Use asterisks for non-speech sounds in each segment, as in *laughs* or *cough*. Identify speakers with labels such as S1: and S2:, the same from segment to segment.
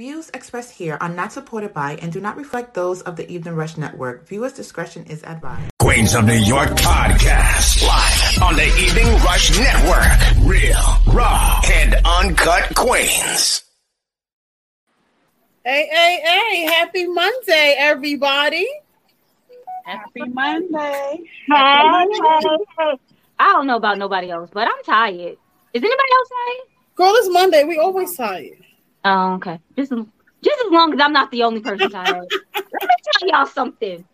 S1: Views expressed here are not supported by and do not reflect those of the Evening Rush Network. Viewers' discretion is advised.
S2: Queens of New York podcast live on the Evening Rush Network. Real, raw, and uncut Queens.
S3: Hey, hey, hey, happy Monday, everybody.
S4: Happy Monday.
S5: Hey, hey, hey. I don't know about nobody else, but I'm tired. Is anybody else tired?
S3: Girl, it's Monday. We always tired.
S5: Oh, okay. Just, just as long as I'm not the only person tired. Let me tell y'all something.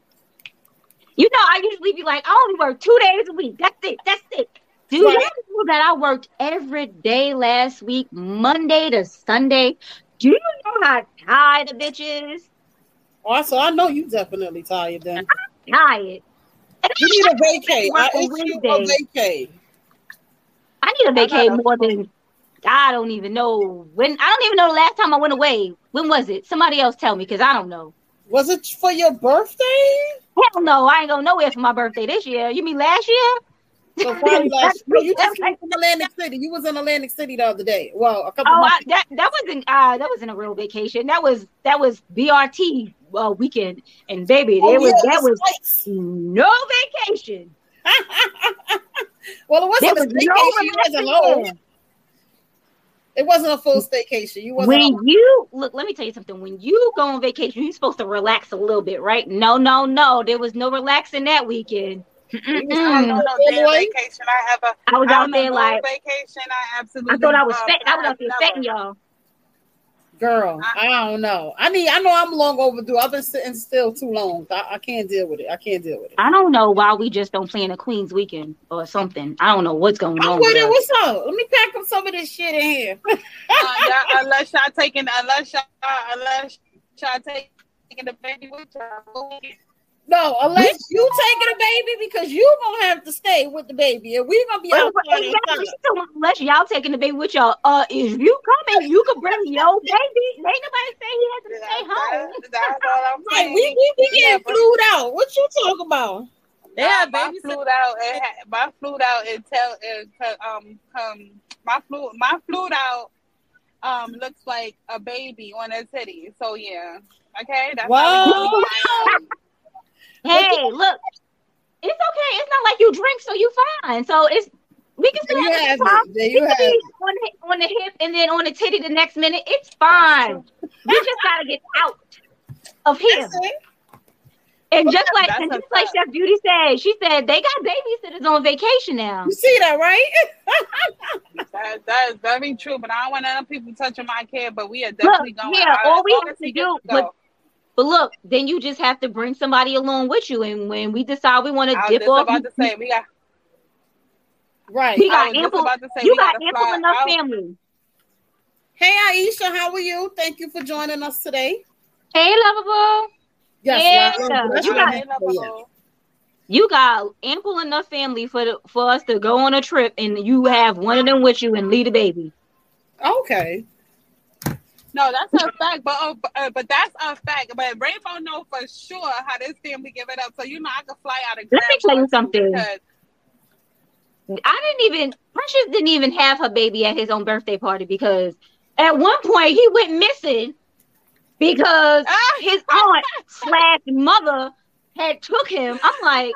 S5: You know, I usually be like, I only work two days a week. That's it. That's it. Do
S3: Right.
S5: you know that I worked every day last week, Monday to Sunday? Do you know how tired the bitch is?
S3: Oh, also, I know you definitely tired then.
S5: Tired.
S3: You need a vacay. I issue a vacay.
S5: I need a vacay more than I don't even know when. I don't even know the last time I went away. When was it? Somebody else tell me because I don't know.
S3: Was it for your birthday?
S5: Hell no, I ain't going nowhere for my birthday this year. You mean last year?
S3: So *laughs* last no, you just came from Atlantic City. You was in Atlantic City the other day. Well, a couple
S5: Oh, I, that that wasn't uh that wasn't a real vacation. That was that was BRT uh, weekend, and baby,
S3: Oh,
S5: there was that *laughs* was no vacation.
S3: well, it wasn't a
S5: was no.
S3: You wasn't alone.
S5: Relaxing.
S3: It wasn't a full staycation. You wasn't.
S5: When
S3: alone.
S5: you look, let me tell you something. When you go on vacation, you're supposed to relax a little bit, right? No, no, no. There was no relaxing that weekend.
S4: I
S5: Mm-mm.
S4: don't know
S3: Anyway.
S4: vacation I ever.
S5: I was
S4: I
S5: out there like
S4: vacation. I absolutely.
S5: I thought I was fat. I was out there
S4: never-
S5: y'all.
S3: Girl, I don't know. I need. I know I'm long overdue. I've been sitting still too long. I, I can't deal with it. I can't deal with it.
S5: I don't know why we just don't plan a Queens weekend or something. I don't know what's going
S3: I'm
S5: on.
S3: with
S5: with
S3: it. What's up? Let me pack up some of this shit in here. *laughs*
S4: Uh, yeah, unless y'all taking, unless y'all, unless y'all taking the baby with y'all.
S3: No, unless you taking a baby because you gonna have to stay with the baby, and we gonna be
S5: Well,
S3: out
S5: well,
S3: there.
S5: exactly. She told me, Unless y'all taking the baby with y'all, uh, if you coming, you can bring your baby. Ain't nobody say he has to stay home.
S4: That's, that's all I'm
S3: Right,
S4: saying.
S3: we we, we
S4: Yeah,
S3: getting
S4: but-
S3: flued out. What you talking about?
S4: Yeah, my flued out. It ha- my flued out. It tell it co- um um my flu my flued out um looks like a baby on a titty. So yeah, okay. That's how we
S3: Wow.
S4: do it.
S5: Hey, look, it's okay. It's not like you drink, so you fine. So it's we can still have
S3: have
S5: a good
S3: it. You
S5: could
S3: have
S5: be
S3: it.
S5: on the, on the hip and then on the titty the next minute. It's fine. We just gotta get out of here. And just like
S4: That's
S5: and just like
S4: fact.
S5: Chef Beauty said, she said they got babysitters on vacation now.
S3: You see that, right? *laughs*
S4: That, that is very true. But I don't want other people touching my kid. But we are
S5: Look,
S4: definitely going.
S5: yeah,
S4: out
S5: all we have to do,
S4: to
S5: but
S4: go.
S5: But look, then you just have to bring somebody along with you. And when we decide we want to
S4: I was
S5: dip
S4: just
S5: off,
S4: about to say we got.
S3: Right.
S5: we got
S4: was just
S5: ample.
S4: about to say
S5: You
S4: we
S5: got
S4: gotta
S5: ample
S4: fly
S5: enough
S4: out.
S5: family.
S3: Hey Aisha, how are you? Thank you for joining us today.
S5: Hey, lovable.
S3: Yes,
S5: Yeah,
S3: well,
S5: you got-
S3: I meant for you.
S5: You got ample enough family for the, for us to go on a trip, and you have one of them with you and lead a baby.
S3: Okay.
S4: No, that's a fact, but uh, but, uh, but that's a fact. But Rainbow know for sure how this family give it up. So you know I could fly out of.
S5: Let me tell you something.
S4: because-
S5: I didn't even Precious didn't even have her baby at his own birthday party because at one point he went missing because
S4: Ah!
S5: his aunt slash mother had took him. I'm like,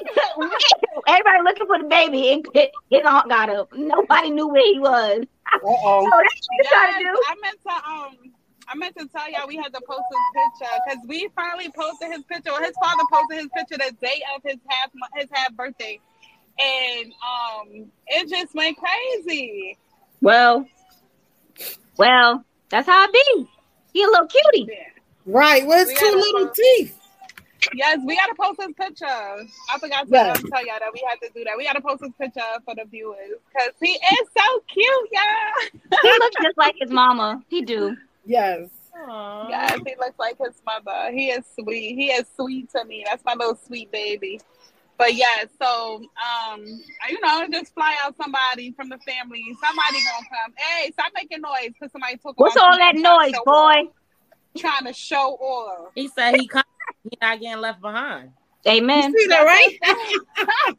S5: *laughs* everybody looking for the baby, and his aunt got up. Nobody knew where he was.
S3: Uh
S5: So
S3: oh.
S5: that's what you trying to do.
S4: I meant to um I meant to tell y'all we had to post his picture because we finally posted his picture. Or his father posted his picture the day of his half his half birthday, and um it just went crazy.
S5: Well, well, that's how it be. He a little cutie.
S4: Yeah.
S3: Right. Where's
S4: We
S3: two
S4: gotta
S3: little teeth?
S4: Yes, we gotta post his picture. I forgot to
S3: Yes.
S4: tell y'all that we had to do that. We gotta post his picture for the viewers because he is so cute, y'all.
S5: He looks just like his mama. He do.
S3: Yes.
S6: Aw.
S4: Yes, he looks like his mother. He is sweet. He is sweet to me. That's my little sweet baby. But yeah, so um, you know, just fly out somebody from the family. Somebody gonna come. Hey, stop making noise because somebody talking.
S5: What's all that noise, boy?
S4: off- Trying to show off.
S6: He said he come, he not getting left behind.
S5: Amen.
S3: See that right?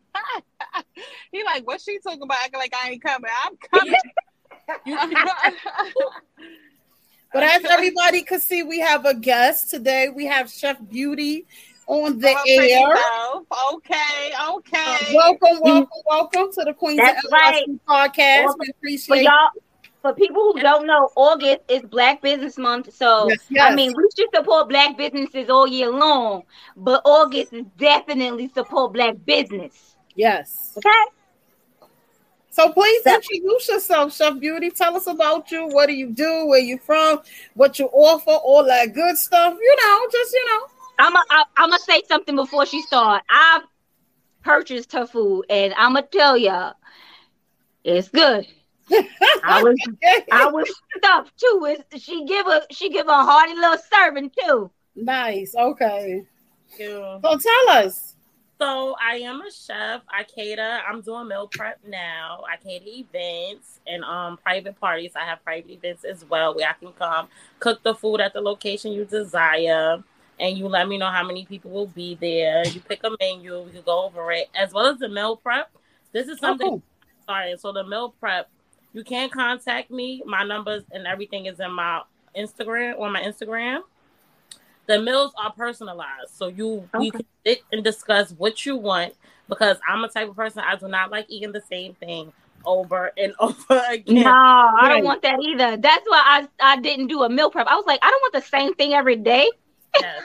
S3: *laughs*
S4: he like, what's she talking about? Acting like I ain't coming. I'm coming. *laughs* *laughs*
S3: But as everybody could see, we have a guest today. We have Chef Beauty on the
S4: Come
S3: air.
S4: yourself. Okay, okay.
S3: Uh, welcome, welcome, welcome to the Queens
S5: That's
S3: of
S5: right.
S3: LLC podcast.
S5: Welcome.
S3: We
S5: For
S3: appreciate
S5: y'all, for people who don't know, August is Black Business Month. So
S3: Yes, yes.
S5: I mean, we should support Black businesses all year long, but August is definitely support Black business.
S3: Yes.
S5: Okay.
S3: So please
S5: That-
S3: introduce yourself, Chef Beauty. Tell us about you. What do you do? Where you from? What you offer? All that good stuff. You know, just you know.
S5: I'm a, I, I'm gonna say something before she start. I've purchased her food, and I'm gonna tell y'all, it's good. I *laughs* was I was *laughs* stuffed too. It's, she give a she give a hearty little serving too.
S3: nice. Okay.
S6: You.
S3: So tell us.
S6: So I am a chef. I cater. I'm doing meal prep now. I cater events and um private parties. I have private events as well where I can come cook the food at the location you desire. And you let me know how many people will be there. You pick a menu, we can go over it, as well as the meal prep. This is something
S3: Oh,
S6: sorry. So the meal prep, you can contact me. My numbers and everything is in my Instagram on my Instagram. The meals are personalized, so you we
S5: Okay.
S6: can sit and discuss what you want. Because I'm a type of person I do not like eating the same thing over and *laughs* over again.
S5: No, I don't want that either. That's why I I didn't do a meal prep. I was like, I don't want the same thing every day.
S6: Yes,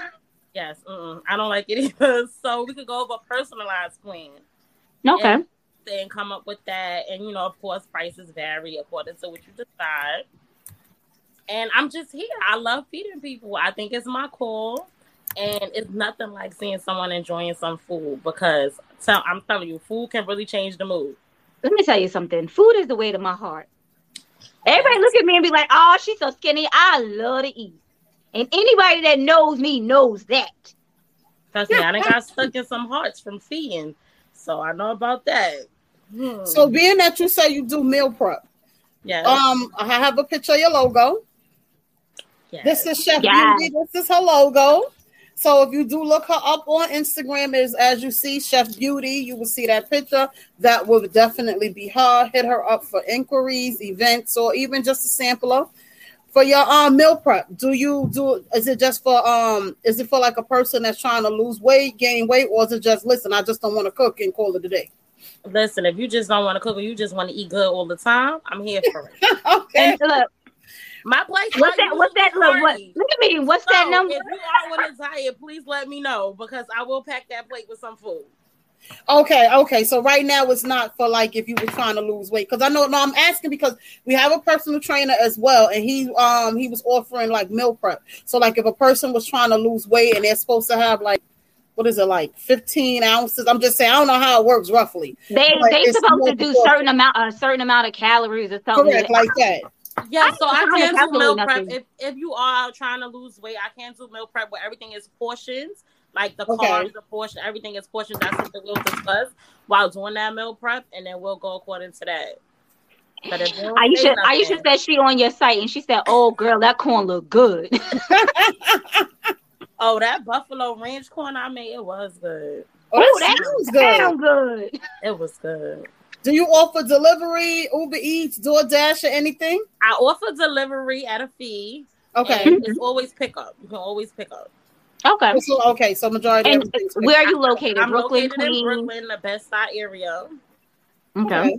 S6: yes. Mm-mm, I don't like it *laughs* either. So we could go over a personalized plan.
S5: Okay.
S6: and come up with that. And you know, of course, prices vary according to what you decide. And I'm just here. I love feeding people. I think it's my call. And it's nothing like seeing someone enjoying some food because tell, I'm telling you, food can really change the mood.
S5: Let me tell you something. Food is the way to my heart. Everybody look at me and be like, "Oh, she's so skinny." I love to eat, and anybody that knows me knows that.
S6: Trust me, I done got stuck in some hearts from feeding. So I know about that. Hmm.
S3: So being that you say you do meal prep,
S6: yes,
S3: um, I have a picture of your logo.
S6: yes.
S3: This is Chef
S5: Yes.
S3: Beauty. This is her logo. So if you do look her up on Instagram, is as you see Chef Beauty, you will see that picture. That will definitely be her. Hit her up for inquiries, events, or even just a sampler for your um meal prep. Do you do? Is it just for um? Is it for like a person that's trying to lose weight, gain weight, or is it just listen? I just don't want to cook and call it a day.
S6: Listen, if you just don't want to cook or you just want to eat good all the time, I'm here for it. *laughs*
S3: okay.
S5: And look,
S6: My place.
S5: what's that? What's that? Look, what? Look at me. What's that number?
S6: If you are on a diet, please let me know because I will pack that plate with some food.
S3: Okay, okay. So right now it's not for like if you were trying to lose weight because I know. No, I'm asking because we have a personal trainer as well, and he um he was offering like meal prep. So like if a person was trying to lose weight and they're supposed to have like what is it like 15 ounces? I'm just saying I don't know how it works roughly.
S5: They
S3: But
S5: they supposed to do
S3: before-
S5: certain amount a certain amount of calories or something.
S3: Correct, like that.
S6: Yeah,
S5: I
S6: so I
S5: don't
S6: can do meal
S5: calculate
S6: prep. If if you are trying to lose weight, I can do meal prep where everything is portions, like the
S3: Okay.
S6: carbs, the portion, everything is portions. That's something we'll discuss while doing that meal prep, and then we'll go according to that. But if they don't say
S5: Aisha, Aisha said she on your site and she said, "Oh, girl, that corn look good." *laughs* *laughs*
S6: "Oh, that buffalo ranch corn I made, it was good.
S3: Oh,
S5: Ooh,
S3: that
S5: was
S3: sounds good.
S5: Good.
S6: It was good."
S3: Do you offer delivery, Uber Eats, DoorDash, or anything?
S6: I offer delivery at a fee.
S3: Okay.
S6: and it's mm-hmm. always pick up. You can always pick up.
S5: Okay.
S3: Oh, so, okay, so majority
S5: And
S3: everything's
S5: where are you located?
S6: I'm
S5: Brooklyn,
S6: located in
S5: Queens.
S6: Brooklyn, the Best Side area.
S5: Okay.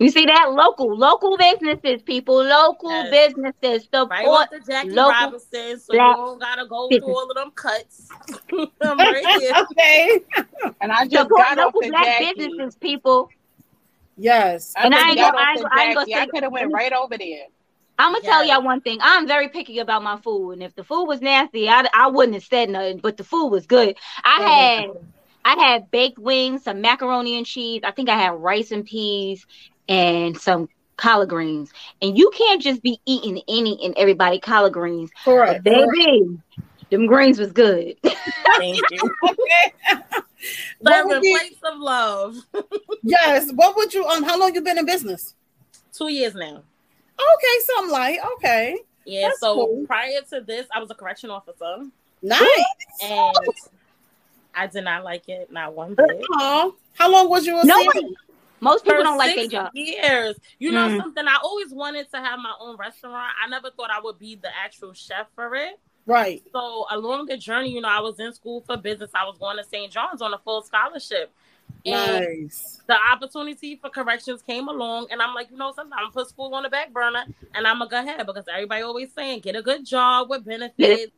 S5: You see that local, local businesses, people, local
S6: Yes.
S5: businesses support.
S6: Right off the Jackie
S5: local
S6: Robinson, so
S5: black
S6: you don't gotta go
S5: business.
S6: through all of them cuts. *laughs* I'm right here.
S3: Okay.
S4: And I just
S5: support
S4: got off
S5: local
S4: the
S5: black
S4: Jackie.
S5: businesses, people.
S3: Yes.
S4: I
S5: And I ain't
S4: got
S5: gonna- I ain't I ain't gonna
S4: Jackie. I could have went right over there.
S5: I'm gonna tell y'all one thing. I'm very picky about my food, and if the food was nasty, I, I wouldn't have said nothing. But the food was good. I had I had baked wings, some macaroni and cheese. I think I had rice and peas and some collard greens. And you can't just be eating any and everybody collard greens.
S3: Correct.
S5: Baby, them greens was good. *laughs*
S6: Thank you.
S3: Okay. what
S6: Serving
S3: would be,
S6: plates of love.
S3: yes. What would you um? How long you been in business?
S6: Two years now.
S3: Okay, something like okay.
S6: Yeah.
S3: That's
S6: so
S3: cool.
S6: prior to this, I was a correction officer,
S3: Nice.
S6: and I did not like it, not one bit.
S3: Aw. How long was you a
S5: No
S3: CNA?
S5: one- Most people don't like their
S6: six
S5: job.
S6: Years. You know
S5: Mm.
S6: something? I always wanted to have my own restaurant. I never thought I would be the actual chef for it.
S3: Right.
S6: So along the journey, you know, I was in school for business. I was going to St. John's on a full scholarship. And
S3: Nice.
S6: the opportunity for corrections came along, and I'm like, you know, sometimes I'm gonna put school on the back burner, and I'm gonna go ahead because everybody always saying get a good job with benefits.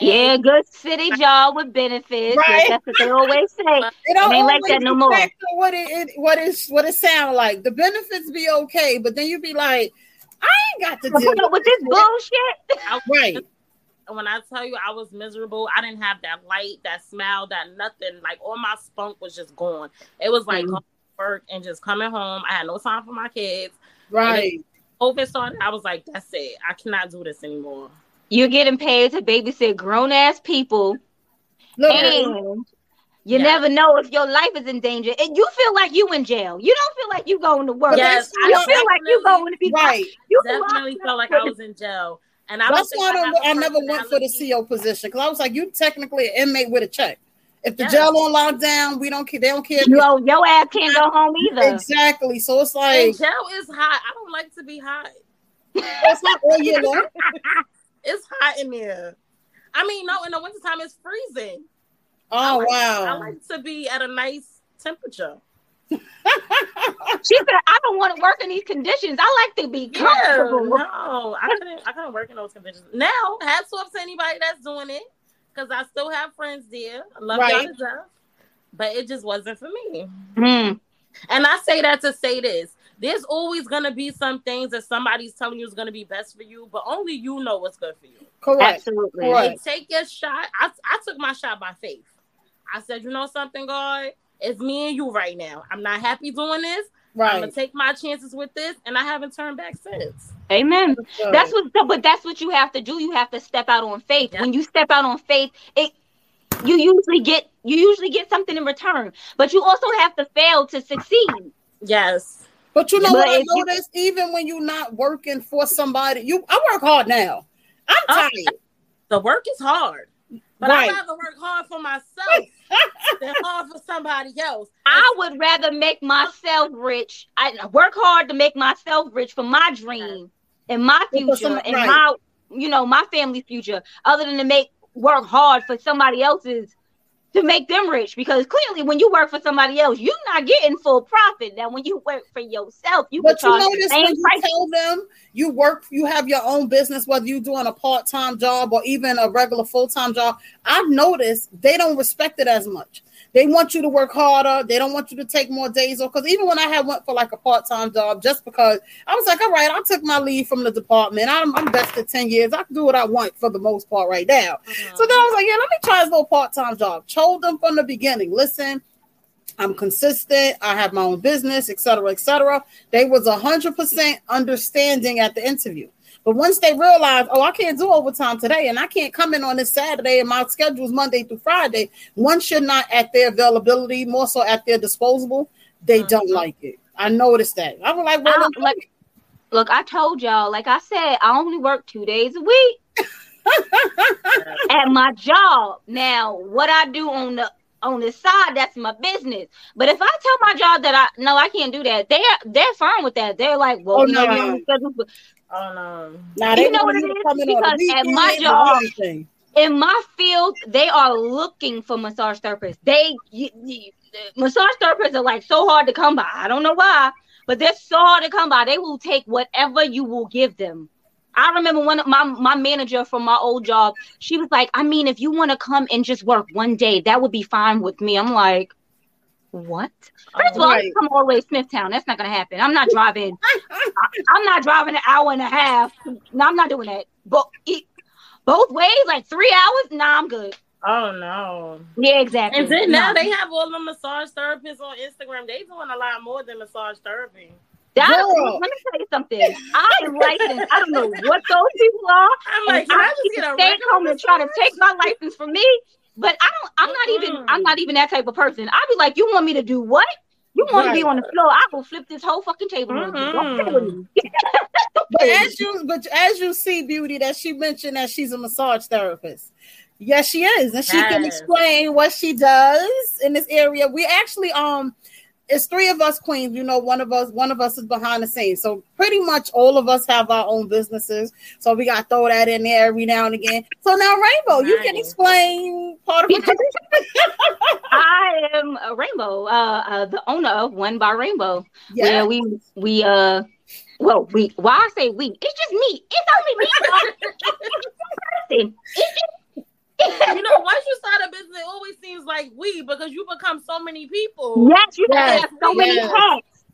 S6: And
S5: Yeah, good city job with benefits.
S3: Right.
S5: That's what they always say.
S3: It don't
S5: It ain't like that no more.
S3: What it, it what is what it sound like? The benefits be okay, but then you be like, I ain't got to
S5: To
S3: deal
S5: put up with this bullshit.
S3: Right.
S6: when I tell you I was miserable, I didn't have that light, that smile, that nothing. Like all my spunk was just gone. It was like
S5: Mhm.
S6: going to work and just coming home. I had no time for my kids.
S3: Right.
S6: COVID started. I was like, that's it. I cannot do this anymore.
S5: You're getting paid to babysit grown ass people,
S3: Look,
S5: and you
S6: Yes.
S5: never know if your life is in danger. And you feel like you in jail. You don't feel like you going to work.
S6: Yes,
S5: you
S3: I
S5: feel like you going to be
S3: right.
S5: You
S6: Definitely felt like I was in jail. And I don't
S3: That's why I, don't, I never went for the
S6: personality-
S3: CO position because I was like, you technically an inmate with a check. If the
S6: Yes.
S3: jail on lockdown, we don't care. They don't care. if
S5: You your ass can't go home either.
S3: Exactly. So it's
S6: And
S3: like
S6: jail is hot. I don't like to be hot.
S3: That's not all year long. *laughs*
S6: It's hot in there. I mean, no, in the wintertime it's freezing. I
S3: Oh
S6: wow. I like to be at a nice temperature. *laughs*
S5: She said, "I don't want to work in these conditions. I like to be
S6: Yeah, no, I couldn't. I couldn't work in those conditions. Now, hats off to anybody that's doing it, because I still have friends there. I love y'all
S3: Right.
S6: to death, but it just wasn't for me.
S5: Mm.
S6: And I say that to say this: there's always gonna be some things that somebody's telling you is gonna be best for you, but only you know what's good for you.
S3: Correct.
S5: Absolutely.
S3: Right.
S6: And take your shot. I, I took my shot by faith. I said, you know something, God, it's me and you right now. I'm not happy doing this.
S3: Right.
S6: I'm gonna take my chances with this, and I haven't turned back since.
S5: Amen.
S3: So,
S5: That's what, but that's what you have to do. You have to step out on faith.
S6: Yeah.
S5: When you step out on faith, it you usually get you usually get something in return. But you also have to fail to succeed.
S6: Yes.
S3: But you know
S5: But
S3: what I
S5: if you-
S3: Even when you're not working for somebody, you I work hard now. I'm
S6: Oh,
S3: tired.
S6: The work is hard, but
S3: Right.
S6: I'd rather work hard for myself *laughs* than hard for somebody else.
S5: I would rather make myself rich. I work hard to make myself rich for my dream and my future
S3: some-
S5: and
S3: right.
S5: my you know my family's future, other than to make work hard for somebody else's to make them rich. Because clearly, when you work for somebody else, you're not getting full profit. Now, when you work for yourself, you
S3: But you notice
S5: same
S3: when you
S5: price.
S3: tell them you work, you have your own business, whether you're doing a part time job or even a regular full time job. I've noticed they don't respect it as much. They want you to work harder. They don't want you to take more days off. Because even when I had went for like a part time job, just because I was like, all right, I took my leave from the department. I'm, I'm vested ten years. I can do what I want for the most part right now. So then I was like, yeah, let me try this little part time job. Told them from the beginning, listen, I'm consistent. I have my own business, et cetera, et cetera. They was hundred percent understanding at the interview. But once they realize, oh, I can't do overtime today, and I can't come in on this Saturday, and my schedule is Monday through Friday, one should not at their availability, more so at their disposable. They mm-hmm. don't like it. I noticed that. I was like, well,
S5: I like- Look, I told y'all, like I said, I only work two days a week *laughs* at my job. Now, what I do on the on the side, that's my business. But if I tell my job that I no, I can't do that, they're they're fine with that. They're like, well,
S3: Oh,
S5: know,
S3: no.
S5: Only schedule um, for
S6: Oh no.
S3: now
S5: You know what
S3: you
S5: it
S3: to
S5: is?
S3: come in
S5: Because at my job- in my field, they are looking for massage therapists. They you, you- massage therapists are like so hard to come by. I don't know why, but they're so hard to come by. They will take whatever you will give them. I remember one of my my manager from my old job. She was like, "I mean, if you want to come and just work one day, that would be fine with me." I'm like, what? First of all,
S3: Right.
S5: I'm come all the way to Smithtown. That's not gonna happen. I'm not driving. *laughs* I, am not driving an hour and a half. No, I'm not doing that. But it, both ways, like three hours. Nah, I'm good.
S6: Oh no.
S5: Yeah, exactly.
S6: And then
S5: Nah.
S6: now they have all the massage therapists on Instagram. They doing a lot more than massage therapy.
S5: That- let me tell you something. I am licensed. I don't know what those people are.
S6: I'm like, can I just
S5: keep
S6: get a
S5: stay home and try to take my license from me. But I don't. I'm not even. I'm not even that type of person. I'd be like, you want me to do what? You want to be on the floor? I will flip this whole fucking table. on you. Don't play with me.
S3: But as you but as you see, beauty, that she mentioned that she's a massage therapist. Yes, she is, and she can explain what she does in this area. We actually um it's three of us queens. You know, one of us, one of us is behind the scenes. So pretty much all of us have our own businesses. So we gotta throw that in there every now and again. So now, Rainbow, you can explain part of
S5: me. *laughs* I am a Rainbow, uh, uh, the owner of One by Rainbow.
S3: yeah.
S5: We we uh, well, we why I say we? It's just me. It's only me. *laughs* It's just-
S6: You know, once you start a business, it always seems like we because you become so many people.
S5: Yes, you
S3: Yes,
S5: have so many
S3: yes.
S5: hats.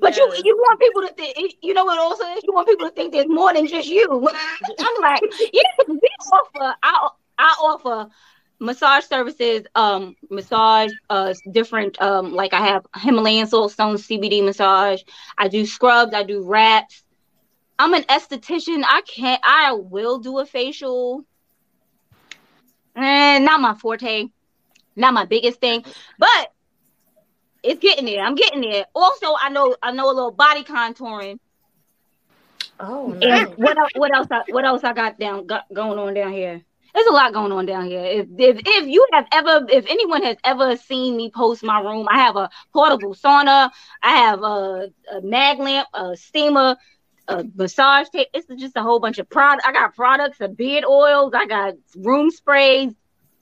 S5: But
S6: Yes.
S5: you you want people to think you know what also is you want people to think there's more than just you. *laughs* I'm like, yeah, we offer I I offer massage services, um, massage, uh different um like I have Himalayan salt stone CBD massage, I do scrubs, I do wraps. I'm an esthetician. I can't I will do a facial. And not my forte, not my biggest thing, but it's getting there. I'm getting there. Also, I know I know a little body contouring.
S6: Oh,
S5: And what else? What else? I, what else I got down got going on down here? There's a lot going on down here. If, if if you have ever, if anyone has ever seen me post my room, I have a portable sauna. I have a, a mag lamp, a steamer, a massage tape. It's just a whole bunch of product. I got products, a beard oils. I got room sprays.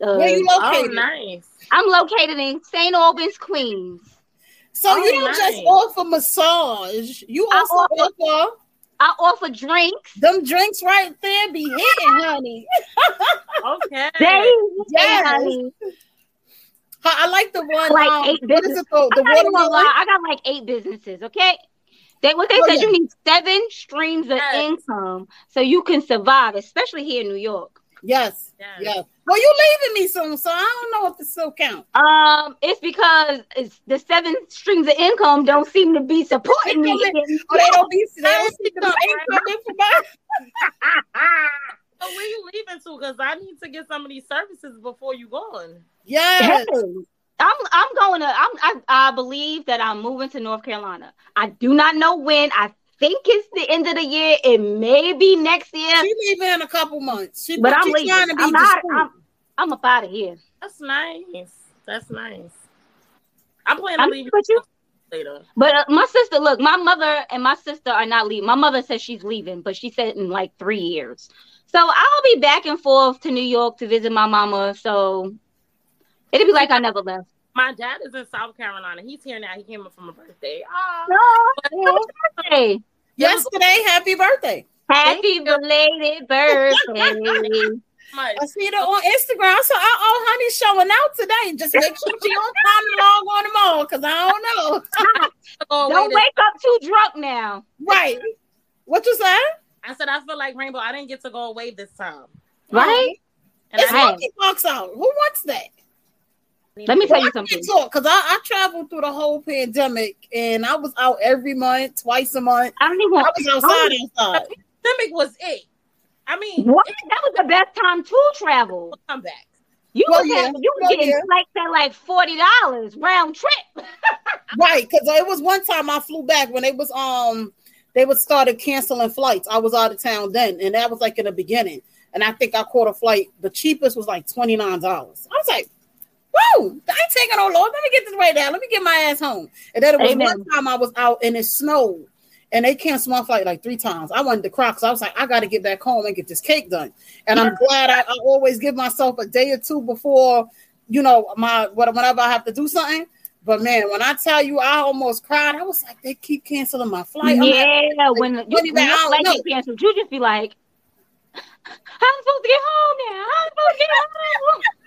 S5: Uh,
S3: Where you
S6: Oh,
S3: located?
S6: nice.
S5: I'm located in St. Albans, Queens.
S3: So
S6: Oh,
S3: you don't just
S6: nice.
S3: offer massage, you
S5: I
S3: also
S5: offer-
S3: offer
S5: I offer drinks.
S3: them drinks right there be hitting, honey.
S6: Okay. *laughs*
S5: They,
S3: Yes.
S5: honey.
S3: I I like the one.
S5: Like
S3: um,
S5: eight
S3: what is
S5: business-
S3: it? The
S5: I'm not even gonna
S3: watermelon.
S5: lie, I got like eight businesses, okay? They what they
S3: Oh,
S5: said
S3: yeah.
S5: you need seven streams of
S6: Yes.
S5: income so you can survive, especially here in New York.
S3: Yes,
S6: Yes.
S3: yes. Well, you leaving me soon, so I don't know if it still counts.
S5: Um, it's because it's the seven streams of income don't seem to be supporting me.
S3: Or *laughs* they don't be. They don't see the income
S6: So *laughs* where you leaving to? Because I need to get some of these services before you going.
S3: Yes.
S5: I'm I'm going to I'm I, I believe that I'm moving to North Carolina. I do not know when. I think it's the end of the year. It may be next year,
S3: She leaving in a couple months. She,
S5: but I'm
S3: she's
S5: leaving.
S3: trying to be
S5: I'm not.
S3: discreet.
S5: I'm, I'm up out of here.
S6: That's nice. That's nice. I'm planning
S5: I'm
S6: to leave
S5: with you.
S6: later.
S5: But uh, my sister, look, my mother and my sister are not leaving. My mother says she's leaving, but she said in like three years. So I'll be back and forth to New York to visit my mama. So it'll be like I never left.
S6: My dad is in South Carolina. He's here now. He came up for my birthday. Ah.
S5: No, hey,
S3: Yesterday, happy birthday.
S5: happy belated birthday. *laughs*
S6: Much.
S3: I see it on Instagram. So, uh oh, honey's showing out today. Just make sure she on time to log on tomorrow because I don't know. *laughs*
S6: Oh,
S5: Don't
S6: wait,
S5: wake up too drunk now.
S3: right. What you say?
S6: I said I feel like Rainbow. I didn't get to go away this time.
S5: Right?
S6: And
S3: It's
S6: I,
S5: Right.
S3: monkeypox out. Who wants that?
S5: Let me tell you
S3: I
S5: something.
S3: can't talk because I, I traveled through the whole pandemic and I was out every month, twice a month.
S5: I don't even
S3: I
S5: want
S3: was outside inside.
S6: pandemic was it. I mean,
S5: what? That was the best time to travel.
S6: we'll come back.
S5: You
S3: Well,
S5: was,
S3: yeah.
S5: you was
S3: Well,
S5: getting
S3: yeah.
S5: flights at like forty dollars round trip. *laughs*
S3: Right, because it was one time I flew back when they was um they was started canceling flights. I was out of town then, and that was like in the beginning. And I think I caught a flight. The cheapest was like twenty nine dollars. I was like, "Whoa, I ain't taking no load. Let me get this right down. Let me get my ass home." And then it was
S5: Amen.
S3: one time I was out and it snowed, and they canceled my flight like three times. I wanted to cry because I was like, "I got to get back home and get this cake done." And I'm glad I, I always give myself a day or two before, you know, my whenever I have to do something. But man, when I tell you, I almost cried. I was like, they keep canceling my flight. I'm like,
S5: yeah, when you,
S3: what
S5: when
S3: you? I
S5: your flight get canceled, you just be like, "How am I supposed to get home now? How am supposed to get home?"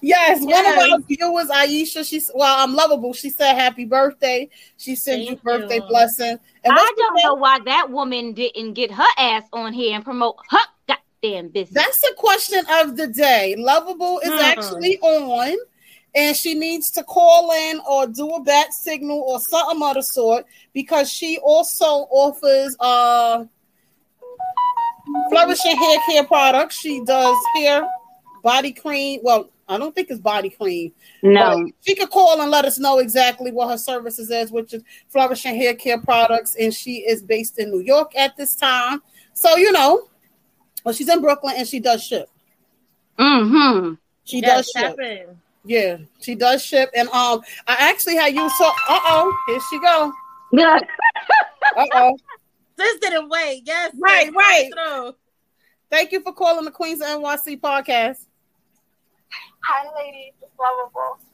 S3: Yes, one of our viewers, Aisha, she's well, I'm lovable. She said happy birthday. She sent you birthday
S6: you.
S3: blessing. And
S5: I don't know why that woman didn't get her ass on here and promote her goddamn business.
S3: That's the question of the day. Lovable is
S6: Hmm.
S3: actually on, and she needs to call in or do a bat signal or something of the sort because she also offers uh flourishing hair care products. She does hair, body cream. Well, I don't think it's body cream.
S5: no.
S3: But she could call and let us know exactly what her services is, which is flourishing hair care products, and she is based in New York at this time. So you know, well, she's in Brooklyn and she does ship.
S5: Mm-hmm.
S3: She
S6: Yes,
S3: does ship.
S6: happen.
S3: Yeah, she does ship. And um, I actually had you so. Uh oh, here she go. *laughs*
S5: Yeah.
S3: Uh oh.
S6: This didn't wait. Yes.
S3: Right, right.
S6: through.
S3: Thank you for calling the Queens NYC podcast.
S7: Hi, ladies. It's lovable. *laughs*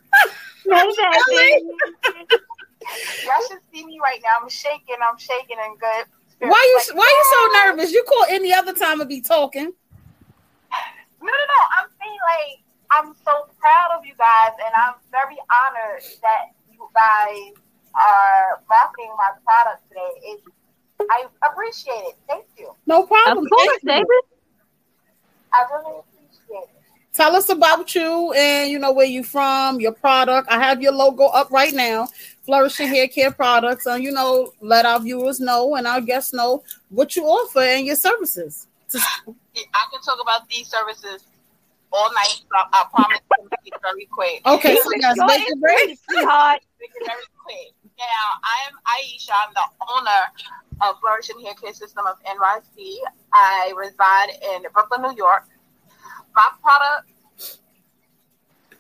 S5: Hey, baby. *laughs*
S7: Y'all should see me right now. I'm shaking. I'm shaking and good.
S3: Why you
S7: Like,
S3: Why you so *laughs* nervous? You call any other time to be talking.
S7: No, no, no. I'm saying like I'm so proud of you guys, and I'm very honored that you guys are marketing my product today. It, I appreciate it. Thank you.
S3: No
S5: Of
S3: problem.
S5: course,
S3: Thank you.
S5: baby.
S7: I really appreciate it.
S3: Tell us about you and you know where you're from, your product. I have your logo up right now. Flourishing Hair Care Products, and you know, let our viewers know and our guests know what you offer and your services.
S7: I can talk about these services all night. So I promise to make it very quick.
S3: Okay, so guys, make it
S5: sweet, sweetheart.
S7: Make it very quick. Now, I am Aisha. I'm the owner of Flourishing Hair Care System of NYC. I reside in Brooklyn, New York. My products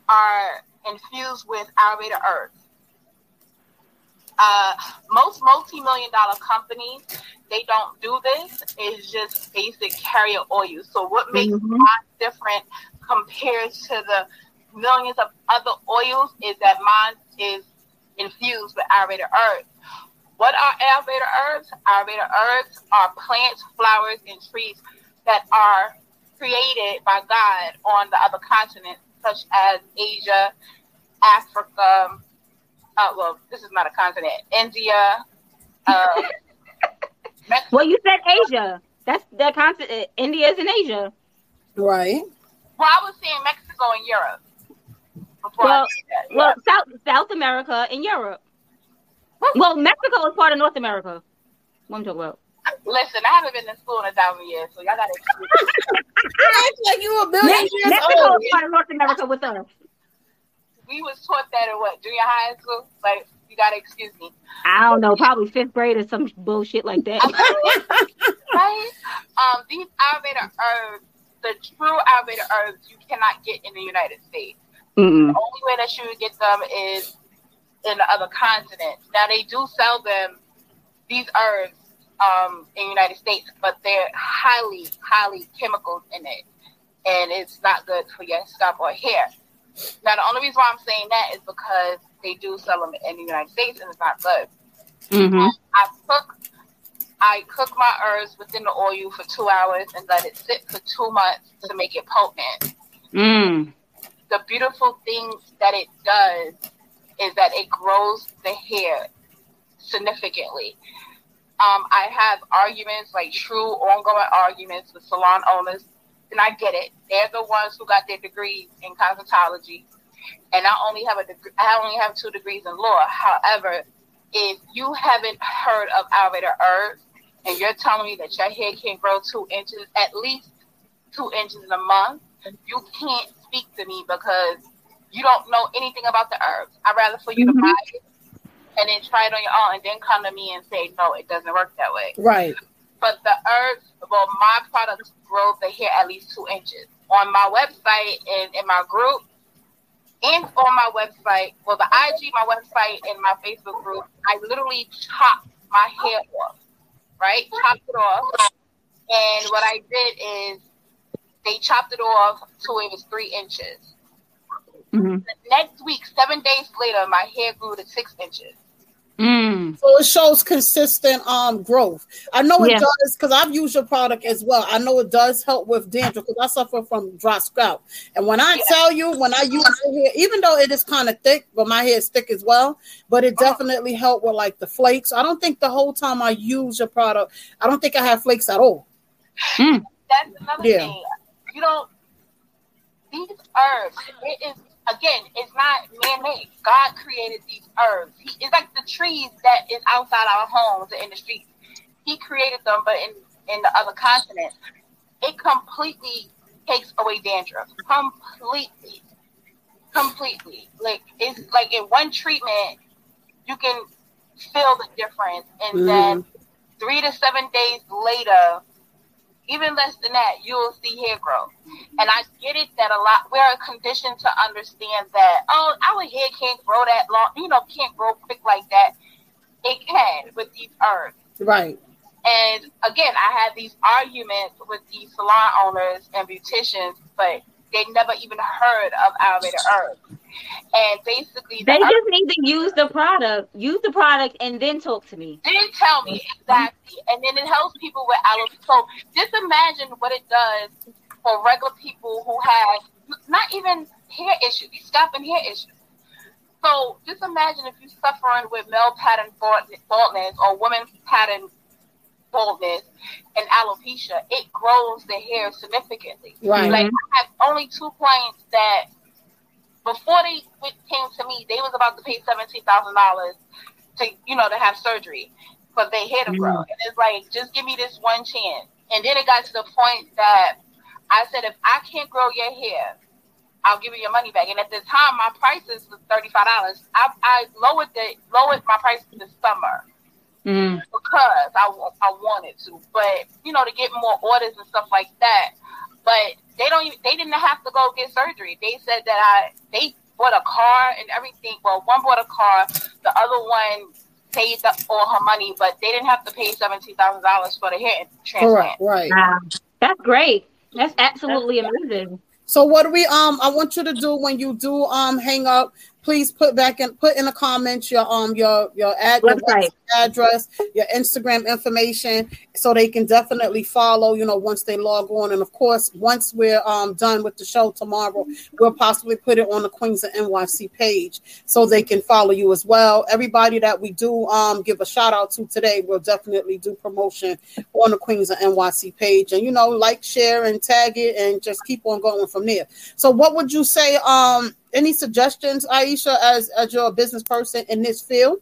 S7: are infused with Ayurveda herbs. Uh, most multi-million dollar companies, they don't do this. It's just basic carrier oil. So what makes mine different compared to the millions of other oils is that mine is infused with Ayurveda herbs. What are Ayurveda herbs? Ayurveda herbs are plants, flowers, and trees that are created by God on the other continents, such as Asia, Africa. Uh, well, this is not a continent. India. Uh, Mexico. *laughs*
S5: Well, you said Asia. That's the continent. India is in Asia.
S3: Right.
S7: Well, I was saying Mexico and Europe.
S5: Well,
S7: did that, yeah.
S5: Well, South South America and Europe. Well, Mexico is part of North America. What I'm talking about.
S7: Listen, I haven't been to school in a thousand years, so y'all gotta *laughs* excuse me.
S3: You act like you a million years
S5: Mexico
S3: old.
S5: is part of North America with us.
S7: We was taught that in what junior high school. Like you gotta excuse me,
S5: I don't know, probably fifth grade or some bullshit like that. *laughs*
S7: right? Um, these Ayurveda herbs, the true Ayurveda herbs, you cannot get in the United States.
S5: Mm-mm.
S7: The only way that you would get them is in the other continents. Now they do sell them these herbs um, in the United States, but they're highly, highly chemicals in it, and it's not good for your scalp or hair. Now the only reason why I'm saying that is because they do sell them in the United States, and it's not good.
S5: Mm-hmm.
S7: I cook I cook my herbs within the oil for two hours and let it sit for two months to make it potent.
S5: Mm.
S7: The beautiful thing that it does is that it grows the hair significantly. Um, I have arguments, like true ongoing arguments with salon owners, and I get it. They're the ones who got their degrees in cosmetology, and I only have a degree. I only have two degrees in law. However, if you haven't heard of Ayurveda herbs, and you're telling me that your hair can grow two inches, at least two inches in a month, you can't speak to me because you don't know anything about the herbs. I'd rather for you
S5: Mhm.
S7: to buy it and then try it on your own, and then come to me and say, no, it doesn't work that way.
S3: Right.
S7: But the herbs, well, my products grow the hair at least two inches. On my website and in my group, and on my website, well, the IG, my website, and my Facebook group, I literally chopped my hair off, right? Chopped it off. And what I did is they chopped it off till it was three inches.
S5: Mm-hmm.
S7: The next week, seven days later, my hair grew to six inches.
S5: Mm.
S3: So it shows consistent um growth. I know it
S5: Yeah.
S3: does because I've used your product as well. I know it does help with dandruff because I suffer from dry scalp. And when I tell you, when I use it here, even though it is kind of thick, but my hair is thick as well, but it definitely helped with like the flakes. I don't think the whole time I use your product, I don't think I have flakes at all.
S7: That's another
S3: Yeah.
S7: thing. You know, these herbs, it is again, it's not man-made. God created these herbs. He, it's like the trees that is outside our homes and in the streets. He created them, but in in the other continents, it completely takes away dandruff. Completely, completely. Like it's like in one treatment, you can feel the difference, and then mm-hmm. three to seven days later, even less than that, you will see hair growth. And I get it that a lot we're conditioned to understand that oh, our hair can't grow that long, you know, can't grow quick like that. It can with these herbs.
S3: Right.
S7: And again, I had these arguments with these salon owners and beauticians, but they never even heard of Ayurveda herbs. And basically, the
S5: They just need to use the product. Use the product and then talk to me.
S7: didn't tell me mm-hmm. exactly, and then it helps people with alopecia. So just imagine what it does for regular people who have not even hair issues, scalp and hair issues. So just imagine if you're suffering with male pattern baldness or women pattern baldness and alopecia, it grows the hair significantly.
S3: Right.
S7: Like mm-hmm. I have only two clients that before they came to me, they was about to pay seventeen thousand dollars to you know to have surgery for their hair to grow. Mm-hmm. And it's like, just give me this one chance. And then it got to the point that I said, if I can't grow your hair, I'll give you your money back. And at the time, my prices was thirty five dollars. I, I lowered the lowered my price this summer
S5: Mm.
S7: because I, I wanted to, but you know, to get more orders and stuff like that. But they don't even, they didn't have to go get surgery. They said that I they bought a car and everything. Well, one bought a car, the other one paid the, all her money, but they didn't have to pay seventeen thousand dollars for the hair transplant.
S3: Correct. Right.
S5: Wow. That's great. That's absolutely amazing.
S3: So what do we um I want you to do when you do um hang up, please put back and put in the comments your um your your ad your
S5: Website.
S3: Address, your Instagram information, so they can definitely follow, you know, once they log on. And of course, once we're um done with the show tomorrow, we'll possibly put it on the Queens of NYC page so they can follow you as well. Everybody that we do um give a shout out to today, we'll definitely do promotion on the Queens of NYC page. And you know, like, share, and tag it and just keep on going from there. So what would you say? Um any suggestions, Aisha, as as you're a business person in this field?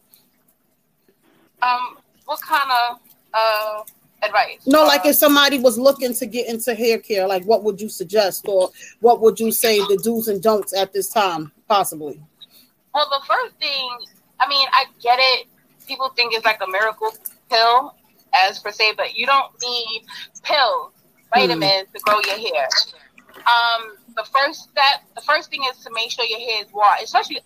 S7: Um, what kind of uh advice?
S3: No, like if somebody was looking to get into hair care, like what would you suggest, or what would you say the do's and don'ts at this time, possibly?
S7: Well, the first thing, I mean, I get it. People think it's like a miracle pill, as per se, but you don't need pills, vitamins to grow your hair. Um, the first step, the first thing is to make sure your hair is washed, especially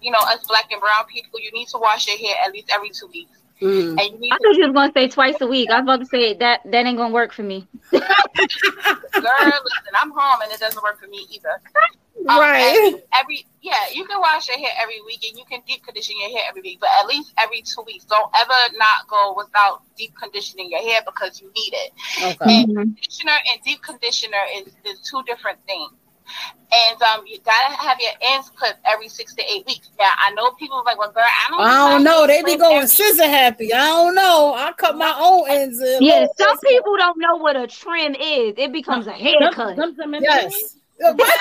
S7: you know us black and brown people. You need to wash your hair at least every two weeks,
S3: Mm.
S7: and you
S5: I
S7: to
S5: thought you was gonna say twice a week. I was about to say that that ain't gonna work for me. *laughs*
S7: girl, listen, I'm home and it doesn't work for me either. Um,
S3: Right.
S7: Every, every yeah, you can wash your hair every week and you can deep condition your hair every week, but at least every two weeks. Don't ever not go without deep conditioning your hair because you need it.
S3: Okay.
S7: And conditioner and deep conditioner is, is two different things. And um, you gotta have your ends clipped every six to eight weeks. Now I know people are like, well, girl, I don't.
S3: I don't know. They be going
S7: every-
S3: scissor happy. I don't know. I cut my own ends in.
S5: Yeah, some people don't know what a trim is. It becomes a haircut.
S6: Some, some
S3: Yes. Uh, right.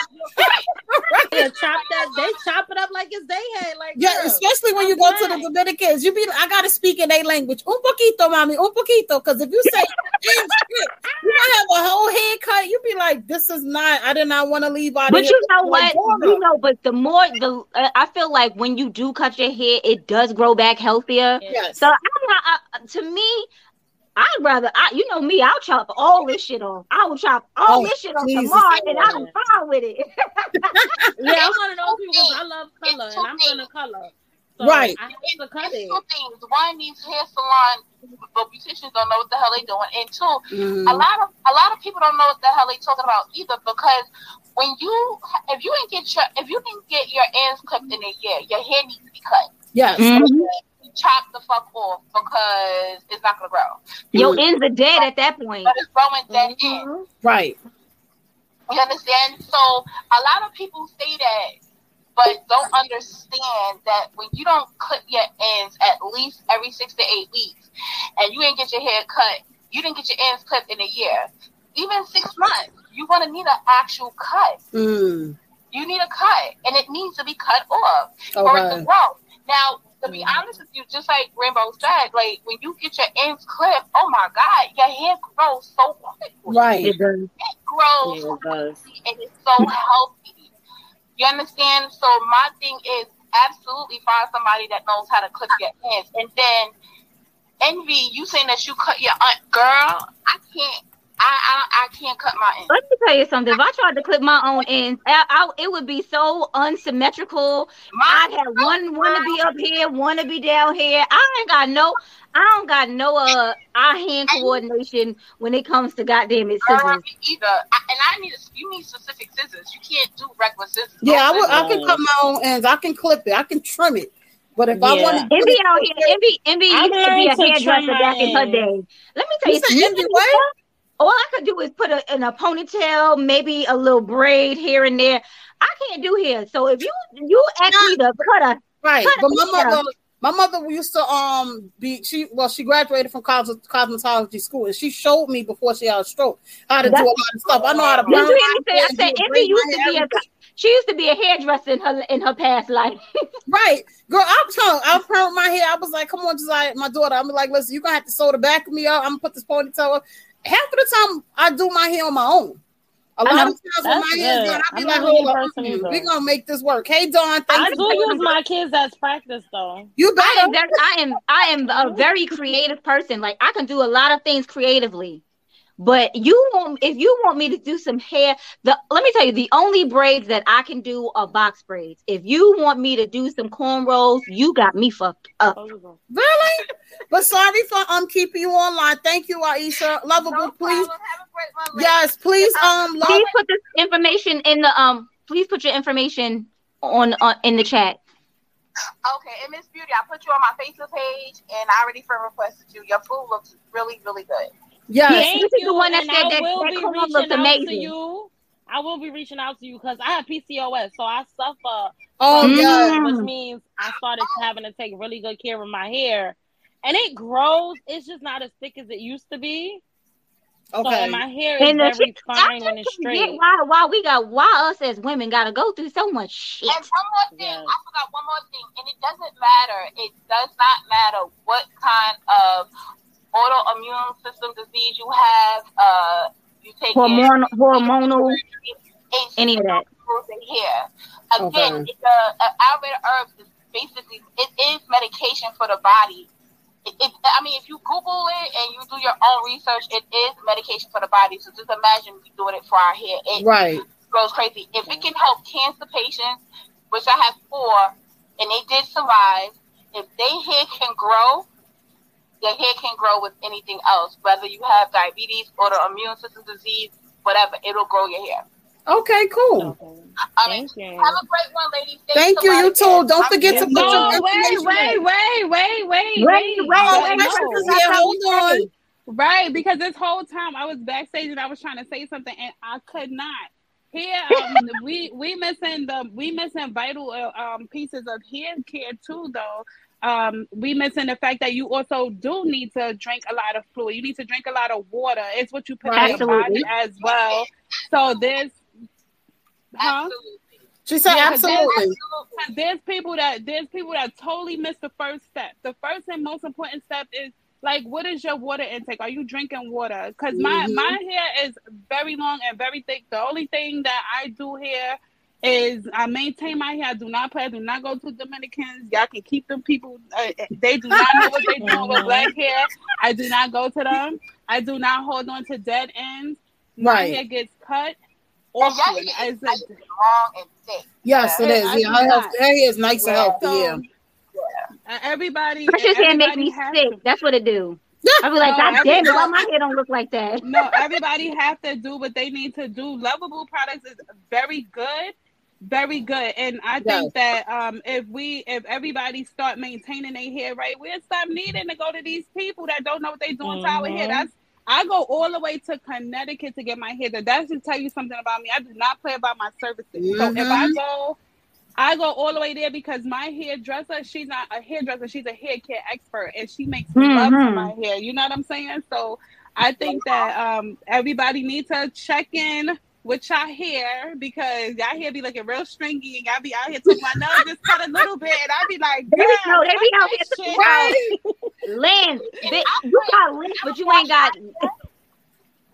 S6: They *laughs* chop that. They chop it up like it's they head. Like
S3: Yeah,
S6: girl,
S3: especially when you go to the Dominicans, you be I gotta speak in their language. Un poquito, mommy, un poquito. Because if you say *laughs* *laughs* you might have a whole haircut, you be like, "This is not. I did not want to leave out." of
S5: But
S3: here
S5: you know what?
S3: Dora.
S5: You know, but the more the uh, I feel like when you do cut your hair, it does grow back healthier.
S3: Yes.
S5: So I'm not. I, to me, I'd rather. I, you know me. I'll chop all this shit off. I will chop all
S3: Oh,
S5: this shit off
S3: Jesus.
S5: tomorrow, and I'm fine with it. *laughs*
S6: Yeah, I'm one of those people 'cause I love color and I'm gonna color. So
S3: Right.
S6: I have to cut
S7: It's
S6: it.
S7: two things. One, these hair salon but beauticians don't know what the hell they're doing, and two,
S3: Mhm.
S7: a lot of a lot of people don't know what the hell they're talking about either. Because when you, if you didn't get your, if you didn't get your ends clipped in a year, your hair needs to be cut.
S3: Yes.
S5: Mhm.
S7: Chop the fuck off because it's not gonna grow.
S5: Your ends are dead at that point.
S7: But it's growing dead
S3: Mm-hmm.
S7: ends.
S3: Right.
S7: You understand? So a lot of people say that, but don't understand that when you don't cut your ends at least every six to eight weeks, and you ain't get your hair cut, you didn't get your ends clipped in a year, even six months, you're gonna need an actual cut.
S3: Mm.
S7: You need a cut, and it needs to be cut off for it
S3: Okay.
S7: to grow. Now, to be honest with you, just like Rainbow said, like when you get your ends clipped, oh my God, your hair grows so quickly.
S3: Right.
S5: It does.
S7: It grows
S6: Yeah, it does.
S7: and it's so healthy. You understand? So my thing is absolutely find somebody that knows how to clip your ends, and then envy you saying that you cut your aunt, girl. I can't. I, I I can't cut my ends.
S5: Let me tell you something. If I tried to clip my own ends, I, I, it would be so unsymmetrical. I'd have one one to be up here, one to be down here. I ain't got no, I don't got no uh eye hand coordination when it comes to goddamn it scissors.
S7: me either. I, and I need a, you need specific scissors. You can't do regular scissors.
S3: Yeah, I
S7: Those
S3: would. I can cut my own ends. I can clip it. I can trim it. But if I want to,
S5: Envy out here, Envy, Envy used to be a
S6: learned
S5: hairdresser back in her day. Let me tell
S3: You
S5: you,
S3: said Envy what?
S5: All I could do is put a, in a ponytail, maybe a little braid here and there. I can't do hair. So if you you ask me to cut a
S3: right.
S5: cut
S3: But
S5: a
S3: my mother, my mother used to um be she well she graduated from cos- cosmetology school and she showed me before she had a stroke how to do a
S5: That's-
S3: lot of stuff. I know how to.
S5: Did you hear me say? I said
S3: a
S5: used to be a she used to be a hairdresser in her in her past life. *laughs*
S3: Right, girl. I'm telling. I perm my hair. I was like, "Come on, just like my daughter." I'm like, "Listen, you're gonna have to sew the back of me up. I'm gonna put this ponytail up." Half of the time, I do my hair on my own. A lot of times when my hair's
S6: good.
S3: done, I be
S6: I'm
S3: like,
S6: not really
S3: "Hold up,
S6: person
S3: mm,
S6: either.
S3: we gonna make this work." Hey, Dawn, thank
S6: I
S3: you.
S6: do use my kids as practice though.
S3: You
S5: I
S3: better.
S5: am very, I am I am a *laughs* very creative person. Like I can do a lot of things creatively. But you want if you want me to do some hair, the let me tell you, the only braids that I can do are box braids. If you want me to do some cornrows, you got me fucked up.
S6: You go.
S3: Really? But sorry for um keeping you online. Thank you, Aisha. Lovable,
S7: No
S3: please.
S7: Have a great
S3: Yes, please. Um, love.
S5: Please put this information in the um. Please put your information on, on in the chat.
S7: Okay, and Miss Beauty, I put you on my Facebook page, and I already friend requested you. Your food looks really, really good.
S3: Yes.
S6: Thank
S5: this is the
S6: you,
S5: one that
S6: and
S5: said
S6: I
S5: that-
S6: will
S5: that
S6: be
S5: corn
S6: reaching
S5: looks
S6: out to
S5: amazing.
S6: you. I will be reaching out to you because I have PCOS, so I suffer
S3: Oh
S6: from
S3: yeah.
S6: which means I started having to take really good care of my hair, and it grows. It's just not as thick as it used to be. So
S3: Okay.
S6: and my hair is
S5: And the
S6: very
S5: shit, I
S6: fine when it's straight.
S5: why why we got why us as women got to go through so much shit.
S7: And one more thing,
S6: Yes.
S7: I forgot one more thing, and it doesn't matter. It does not matter what kind of autoimmune system disease you have. Uh, you take
S5: Hormon- hormonal, any of that.
S7: in here. Again,
S3: Okay.
S7: the uh, Ayurveda herbs is basically it is medication for the body. It, it, I mean, if you Google it and you do your own research, it is medication for the body. So just imagine we doing it for our hair. It
S3: Right.
S7: goes crazy. If it can help cancer patients, which I have four, and they did survive, if their hair can grow, their hair can grow with anything else. Whether you have diabetes, autoimmune system disease, whatever, it'll grow your hair.
S3: Okay. Cool.
S7: I mean,
S6: Thank you.
S7: have a great one, ladies.
S3: Thank you. You too. Don't forget to put your
S4: No, wait,
S3: information.
S4: wait, wait, wait, wait,
S5: Wait,
S4: wait.
S5: wait, wait,
S3: Precious
S5: no.
S3: is
S5: That's
S3: here.
S5: how
S3: Hold on.
S4: Right, because this whole time I was backstage and I was trying to say something and I could not. Here, um, *laughs* we we missing the we missing vital uh, um pieces of hair care too, though. Um, we missing the fact that you also do need to drink a lot of fluid. You need to drink a lot of water. It's what you put in your body as well. So there's, huh?
S7: Absolutely.
S3: She said
S4: Yeah, 'cause there's-
S3: absolutely.
S4: there's people that there's people that totally miss the first step. The first and most important step is like what is your water intake? Are you drinking water? Because my
S3: Mhm.
S4: my hair is very long and very thick. The only thing that I do here is I maintain my hair. I do not play. I do not go to Dominicans. Y'all can keep them people. Uh, they do not know what they're *laughs* doing with black hair. I do not go to them. I do not hold on to dead ends. My
S3: Right.
S4: hair gets cut.
S7: And y'all
S4: Often.
S7: hair
S4: As
S7: is
S4: a-
S7: nice long and thick.
S3: Yes, it
S4: Yeah,
S3: is.
S4: I
S3: Yeah,
S4: do
S3: her, health,
S4: not.
S3: hair is nice and healthy. Yeah.
S4: Uh, everybody,
S5: Precious hair make me sick.
S4: to-
S5: That's what it do. I be like,
S4: No,
S5: God damn it, why
S4: everybody-
S5: my hair don't look like that?
S4: no, everybody have to do what they need to do. Lovable products is very good. very good. And I
S3: Yes.
S4: think that um, if we, if everybody start maintaining their hair right, we'll stop needing to go to these people that don't know what they're doing to our hair.
S6: Mhm.
S4: That's I go all the way to Connecticut to get my hair done. That should tell you something about me. I do not play about my services. So if I
S3: Mhm.
S4: go, I go all the way there because my hairdresser, she's not a hairdresser, she's a hair care expert, and she makes love to my hair. You know what I'm saying? So I think that um, everybody needs to check in with y'all hair because y'all hair be looking real stringy and y'all be out here taking my nose just cut a little bit and I be like,
S5: They be,
S4: "Girl,
S5: no, they be
S4: cut
S5: out
S4: that
S5: here
S4: shit
S5: right. Lens, bitch, you got lens, but you ain't got.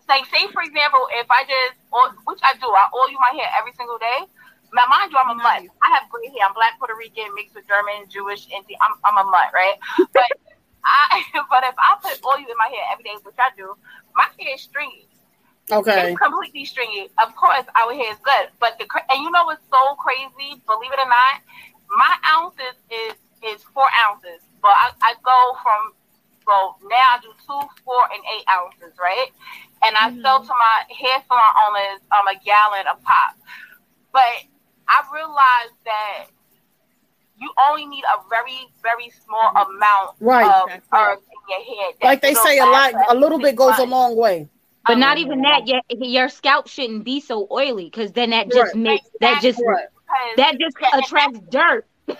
S7: like say for example, if I just oil, which I do, I oil my hair every single day. Now mind you, I'm a mutt. I have gray hair. I'm black Puerto Rican mixed with German, Jewish, and I'm I'm a mutt, right? But *laughs* I *laughs* but if I put oil in my hair every day, which I do, my hair is stringy.
S3: Okay.
S7: It's completely stringy. Of course, our hair is good, but the and you know what's so crazy? Believe it or not, my ounces is is four ounces, but I, I go from so now I do two, four, and eight ounces, right? And I sell to my hair salon owners um a gallon a pop. But I realized that you only need a very, very small amount
S3: Right.
S7: of
S4: That's
S7: herbs in your hair.
S3: Like they say, a lot, a little bit goes a long way.
S5: But
S7: Um,
S5: not even that. Your your scalp shouldn't be so oily because then that just
S3: Right.
S5: makes that just
S3: Right.
S5: that just attracts dirt. *laughs*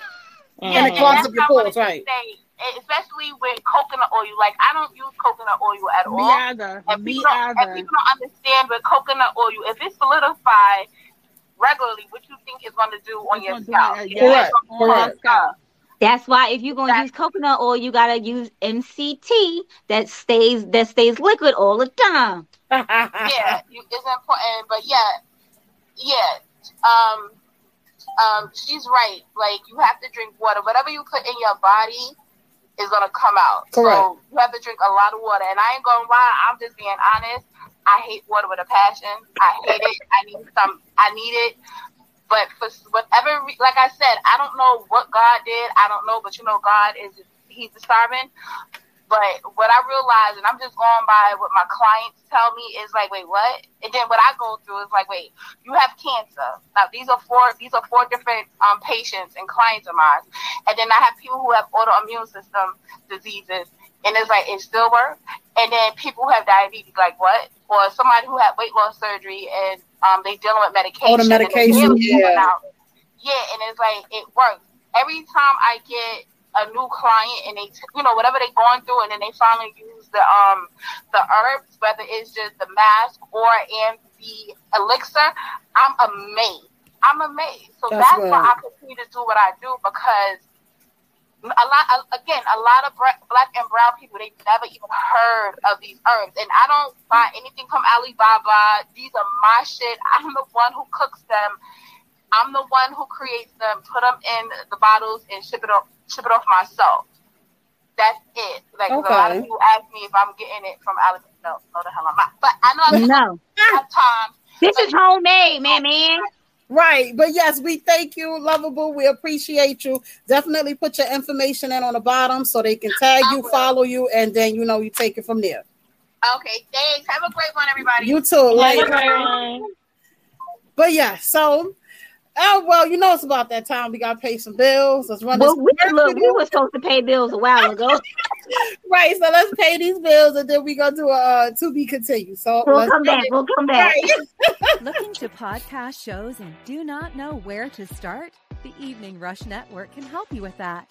S3: And it clogs
S7: that's
S3: up your
S7: I
S3: pores,
S7: to
S3: right.
S7: say, especially with coconut oil. Like I don't use coconut oil at
S4: Me
S7: all.
S4: either.
S7: And
S4: Me
S7: people, don't, and people don't understand with coconut oil, if it's solidified regularly, what you think is going to do on your scalp?
S4: yeah.
S3: Correct,
S7: gonna do on your
S3: correct.
S7: scalp.
S5: That's why if you're gonna
S7: That-
S5: use coconut oil, you gotta use MCT that stays that stays liquid all the time.
S7: Yeah, *laughs* you, it's important. But yeah, yeah. Um, um, she's right. Like you have to drink water. Whatever you put in your body is gonna come out.
S3: Correct.
S7: So you have to drink a lot of water. And I ain't gonna lie. I'm just being honest. I hate water with a passion. I hate it. I need some. I need it. But for whatever, like I said, I don't know what God did. I don't know, but you know, God is He's disarming. But what I realized, and I'm just going by what my clients tell me, is like, wait, what? And then what I go through is like, wait, you have cancer. Now these are four, these are four different um, patients and clients of mine. And then I have people who have autoimmune system diseases, and it's like it still works. And then people who have diabetes, like what? Or somebody who had weight loss surgery and um, they dealing with medication.
S3: Oh, the medication, yeah.
S7: Yeah, and it's like it works. Every time I get a new client and they, you know, whatever they're going through, and then they finally use the um the herbs, whether it's just the mask or and the elixir, I'm amazed. I'm amazed. So
S3: That's
S7: that's, why. I continue to do what I do because a lot again a lot of black and brown people they've never even heard of these herbs and i don't buy anything from alibaba these are my shit *laughs* i'm the one who cooks them i'm the one who creates them put them in the bottles and ship it off ship it off myself that's it like 'cause a lot of people ask me if i'm getting it from alibaba no no the hell i'm not but i know i'm
S5: No,
S7: have time
S5: this is homemade, man, man.
S3: Right. But yes, we thank you, lovable. We appreciate you. Definitely put your information in on the bottom so they can tag
S7: I
S3: you,
S7: will.
S3: follow you, and then you know you take it from there.
S7: okay thanks have a great one everybody
S3: You too. Like,
S6: Bye.
S3: but yeah, so oh well, you know it's about that time. We gotta pay some bills. Let's run
S5: Well,
S3: this
S5: we, look, we were supposed to pay bills a while ago. *laughs* *laughs*
S3: right. So let's pay these bills and then we gonna do a uh, to be continued. So
S5: We'll
S3: let's
S5: come back. We'll come back.
S3: Right. *laughs*
S8: Looking to podcast shows and do not know where to start? The Evening Rush Network can help you with that.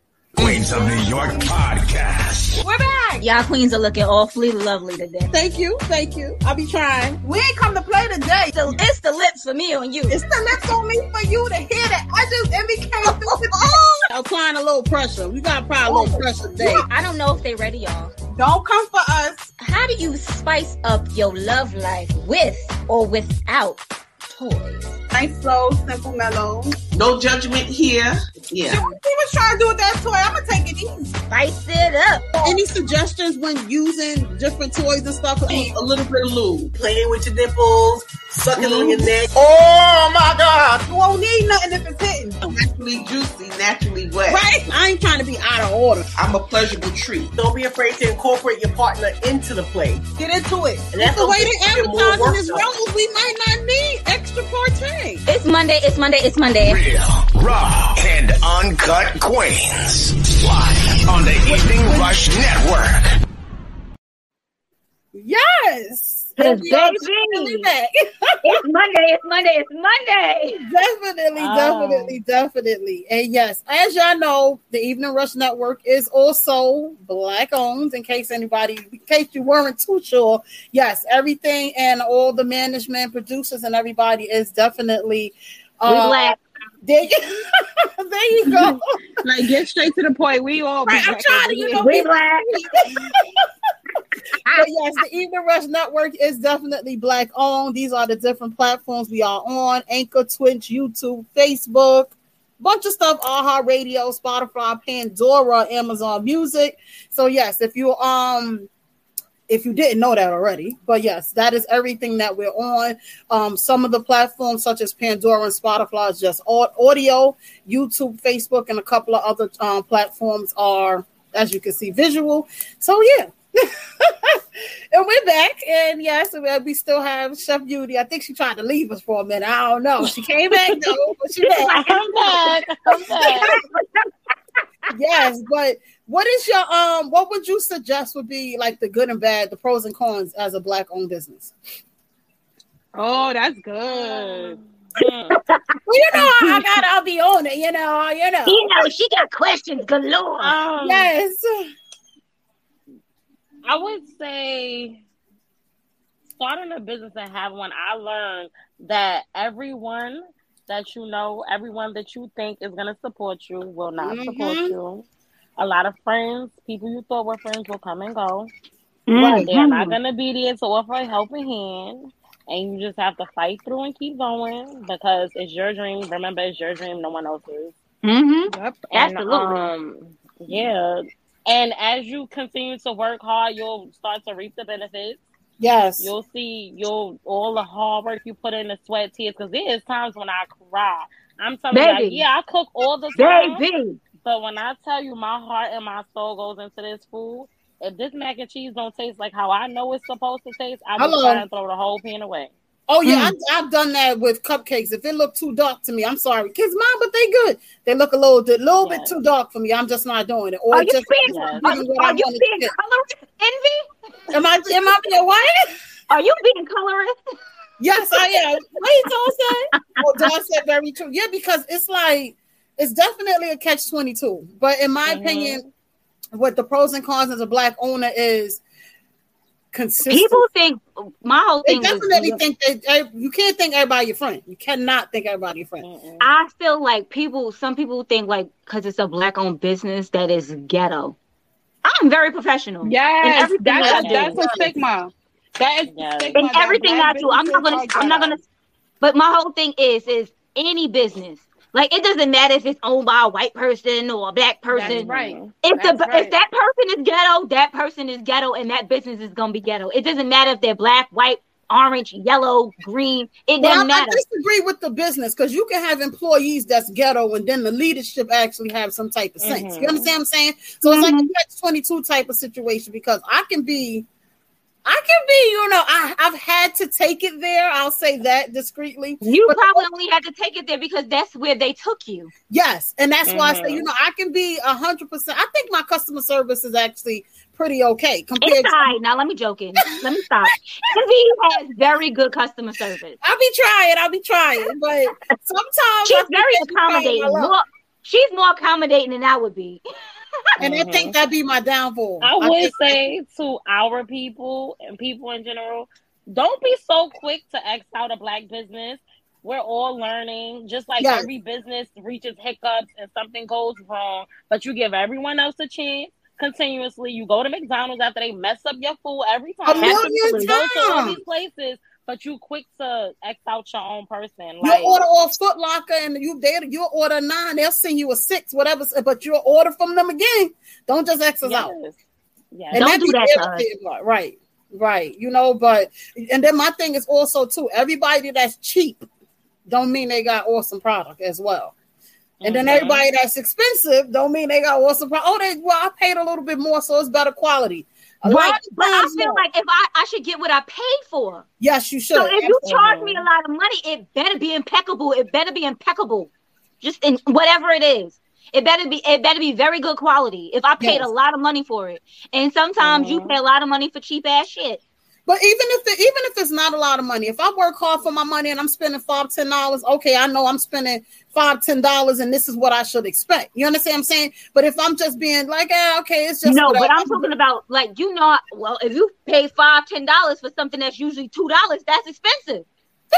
S2: Queens of New York podcast.
S3: We're back.
S5: Y'all queens are looking awfully lovely today.
S3: Thank you. Thank you. I'll be trying.
S9: We ain't come to play today.
S5: So it's the lips for me on you.
S9: It's the lips on me for you to hear that. I just and we came through with *laughs* oh.
S3: Applying a little pressure. We gotta apply a little oh. pressure today.
S5: I don't know if they ready, y'all.
S9: Don't come for us.
S5: How do you spice up your love life with or without toys?
S3: Nice, slow, simple, mellow.
S10: No judgment here. Yeah.
S3: He was trying to do with that toy. I'm gonna take it easy.
S5: Spice it up.
S3: Any suggestions when using different toys and stuff?
S10: A little bit of lube.
S11: Playing with your nipples, sucking on your neck.
S2: Oh my God.
S3: You won't need nothing if it's hitting.
S10: Naturally juicy, naturally wet.
S3: Right? I ain't trying to be out of order.
S10: I'm a pleasurable treat.
S11: Don't be afraid to incorporate your partner into the play.
S3: Get into it.
S11: And that's
S3: the way
S11: gonna
S3: they
S11: give you more
S3: advertising this
S11: done.
S3: rose, we might not need extra party.
S5: It's Monday. It's Monday. It's Monday.
S2: Real, raw, and uncut queens. Live on the Evening Rush Network.
S3: Yes.
S5: Cause
S3: And we are
S5: baby,
S3: definitely back. *laughs*
S5: it's Monday. It's Monday. It's Monday.
S3: definitely,
S6: Oh.
S3: definitely, definitely. And yes, as y'all know, the Evening Rush Network is also black owned. In case anybody, in case you weren't too sure, yes, everything and all the management, producers, and everybody is definitely.
S5: We
S3: uh,
S5: black.
S3: There you, *laughs* there you go.
S4: Like, get straight to the point. We all
S3: Right, I'm trying to, you know,
S5: We
S3: be-
S5: black. *laughs*
S3: but yes, the Evening Rush Network is definitely black owned. These are the different platforms we are on: Anchor, Twitch, YouTube, Facebook, bunch of stuff. iHeartRadio, Spotify, Pandora, Amazon Music. So yes, if you um if you didn't know that already, but yes, that is everything that we're on. Um, some of the platforms such as Pandora and Spotify is just audio. YouTube, Facebook, and a couple of other um, platforms are, as you can see, visual. So yeah. *laughs* and we're back, and yes, we- we still have Chef Beauty. I think she tried to leave us for a minute. I don't know. She came back though, but she back.
S6: I'm back. I'm *laughs* back.
S3: yes, but what is your um? What would you suggest would be like the good and bad, the pros and cons as a black-owned business?
S4: Oh, that's good.
S6: Mm.
S3: Well, you know, I got. I'll be on it. You know, you know.
S5: You know, she got questions galore.
S6: Um,
S3: Yes.
S6: I would say starting a business and have one, I learned that everyone that you know, everyone that you think is going to support you will not support
S3: Mhm.
S6: you. A lot of friends, people you thought were friends, will come and go.
S5: Mhm.
S6: They're not going to be there to offer a helping hand. And you just have to fight through and keep going because it's your dream. Remember, it's your dream, no one else's.
S5: Mhm.
S4: Yep.
S6: And,
S5: Absolutely.
S6: um, yeah. And as you continue to work hard, you'll start to reap the benefits.
S3: Yes.
S6: You'll see you'll all the hard work you put in, the sweat, tears. Because there is times when I cry. I'm telling you, like, yeah, I cook all the time.
S5: Baby.
S6: But when I tell you, my heart and my soul goes into this food. If this mac and cheese don't taste like how I know it's supposed to taste, I'm
S3: Hello.
S6: try and throw the whole pan away.
S3: Oh yeah, I, I've done that with cupcakes. If it look too dark to me, I'm sorry, kids, mom, but they good. They look a little, a little bit too dark for me. I'm just not doing it. Or
S5: Are you
S3: just
S5: being,
S6: Yes.
S5: are,
S3: giving
S5: are you being
S3: to get.
S5: colorist, Envy?
S3: Am I? Am I being what?
S5: Are you being colorist?
S3: Yes, I am. Wait, don't say. Oh, Dawn said very true. Yeah, because it's like it's definitely a catch twenty two. But in my
S6: Mhm.
S3: opinion, what the pros and cons as a black owner is consistent.
S5: People think my whole
S3: they
S5: thing was
S3: definitely think that you can't think everybody your friend. You cannot think everybody your friend.
S6: Mm-mm.
S5: I feel like people, some people think like because it's a black owned business that is ghetto. I'm very professional. in
S4: Yes,
S5: everything
S4: that's
S5: that I do.
S4: that's a stigma. That is
S6: Yes.
S4: stigma
S5: in everything I do. I'm not gonna. I'm not gonna. But my whole thing is is any business. Like it doesn't matter if it's owned by a white person or a black person.
S4: That's right.
S5: If
S4: That's
S5: the
S4: right.
S5: if that person is ghetto, that person is ghetto, and that business is gonna be ghetto. It doesn't matter if they're black, white, orange, yellow, green. It
S3: But I,
S5: doesn't matter.
S3: I disagree with the business because you can have employees that's ghetto and then the leadership actually have some type of sense.
S6: Mhm.
S3: You understand what I'm saying? So it's like a catch 22 type of situation because I can be, I can be, you know, I, I've had to take it there. I'll say that discreetly.
S5: You
S3: But-
S5: probably only had to take it there because that's where they took you.
S3: Yes. And that's why I say,
S6: Mhm.
S3: you know, I can be a hundred percent. I think my customer service is actually pretty okay compared
S5: It's
S3: to
S5: right. Now let me joking. Let me stop. *laughs* Envy has very good customer service.
S3: I'll be trying, I'll be trying, but sometimes
S5: She's very
S3: they be trying
S5: accommodating. More, she's more accommodating than I would be. *laughs*
S3: and I think mm-hmm. that'd be my downfall.
S6: I would say to our people and people in general, don't be so quick to X out a black business. We're all learning, just like
S3: Yes.
S6: every business reaches hiccups and something goes wrong, but you give everyone else a chance continuously. You go to McDonald's after they mess up your food every time.
S3: A million
S6: to all
S3: times.
S6: these places but you quick to X out your own person.
S3: You
S6: Like,
S3: order off Foot Locker and you they you order nine, they'll send you a six, whatever. But you'll order from them again. Don't just X us
S6: yes.
S3: out.
S6: Yes.
S3: And
S5: Don't
S3: be
S5: do that to us.
S3: Right, right. You know, but and then my thing is also too, everybody that's cheap don't mean they got awesome product as well. And then
S6: Mhm.
S3: everybody that's expensive don't mean they got awesome product. Oh, they well, I paid a little bit more, so it's better quality.
S5: Right,
S3: of
S5: but I feel like if I, I should get what I paid for.
S3: yes, you should.
S5: So if you charge me a lot of money, it better be impeccable. It better be impeccable. Just in whatever it is. It better be it better be very good quality. If I paid
S3: Yes.
S5: a lot of money for it. And sometimes you
S6: Mhm.
S5: pay a lot of money for cheap ass shit.
S3: But even if even if it's not a lot of money, if I work hard for my money and I'm spending five ten dollars, okay, I know I'm spending five ten dollars, and this is what I should expect. You understand what I'm saying? But if I'm just being like, eh, okay, it's just
S5: no, but
S3: whatever.
S5: I'm talking about like you know well if you pay five, ten dollars for something that's usually two dollars, that's expensive. *laughs*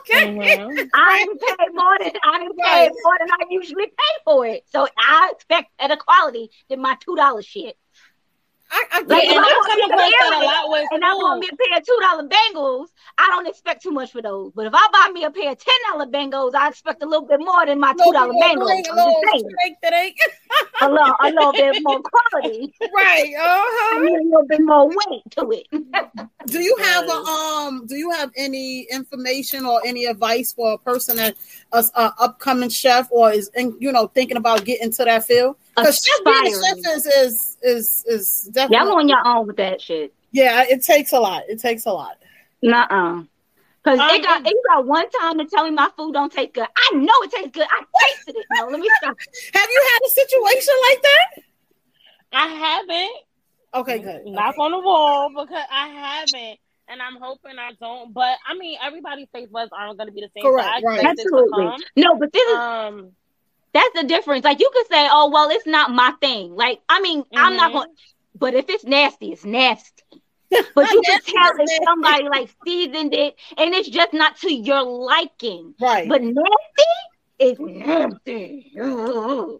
S3: okay.
S6: Mhm.
S5: I didn't pay more than I didn't pay more than I usually pay for it. So I expect better quality than my two dollar shit.
S3: I, I
S5: Like,
S6: And
S5: I
S6: I
S5: want
S6: come
S5: me
S6: across that a lot with
S5: and I want me a pair of two dollar bangles, I don't expect too much for those. But if I buy me a pair of ten dollar bangles, I expect a little bit more than my two dollar bangles. I'm
S3: A little
S5: saying,
S3: straight that ain't *laughs*
S5: a little, a little bit more *laughs* quality,
S3: right.
S5: I
S3: Uh-huh.
S5: need a little bit more weight to it. *laughs*
S3: Do you have a um? Do you have any information or any advice for a person that a, a upcoming chef or is in, you know thinking about getting to that field? Because chef being a chef
S5: Aspiring.
S3: is is is is definitely
S5: Y'all on your own with that shit.
S3: yeah. It takes a lot. It takes a lot.
S5: Nuh-uh. Cause
S6: Um,
S5: it got it got one time to tell me my food don't taste good. I know it tastes good. I tasted it. No, let me stop. *laughs*
S3: Have you had a situation like that?
S6: I haven't.
S3: Okay, good.
S6: Knock on the wall because I haven't. And I'm hoping I don't. But I mean, everybody's taste buds aren't going to be the same. so
S3: Correct,
S6: I
S3: right.
S6: expect it to
S5: Absolutely. No, but this is
S6: Um,
S5: that's the difference. Like you could say, oh well, it's not my thing. Like I mean, I'm not
S6: Mhm.
S5: going. But if it's nasty, it's nasty. *laughs* But you can
S3: Nasty
S5: tell if
S3: nasty.
S5: somebody like seasoned it, and it's just not to your liking.
S3: Right.
S5: But nasty is nasty. Ugh.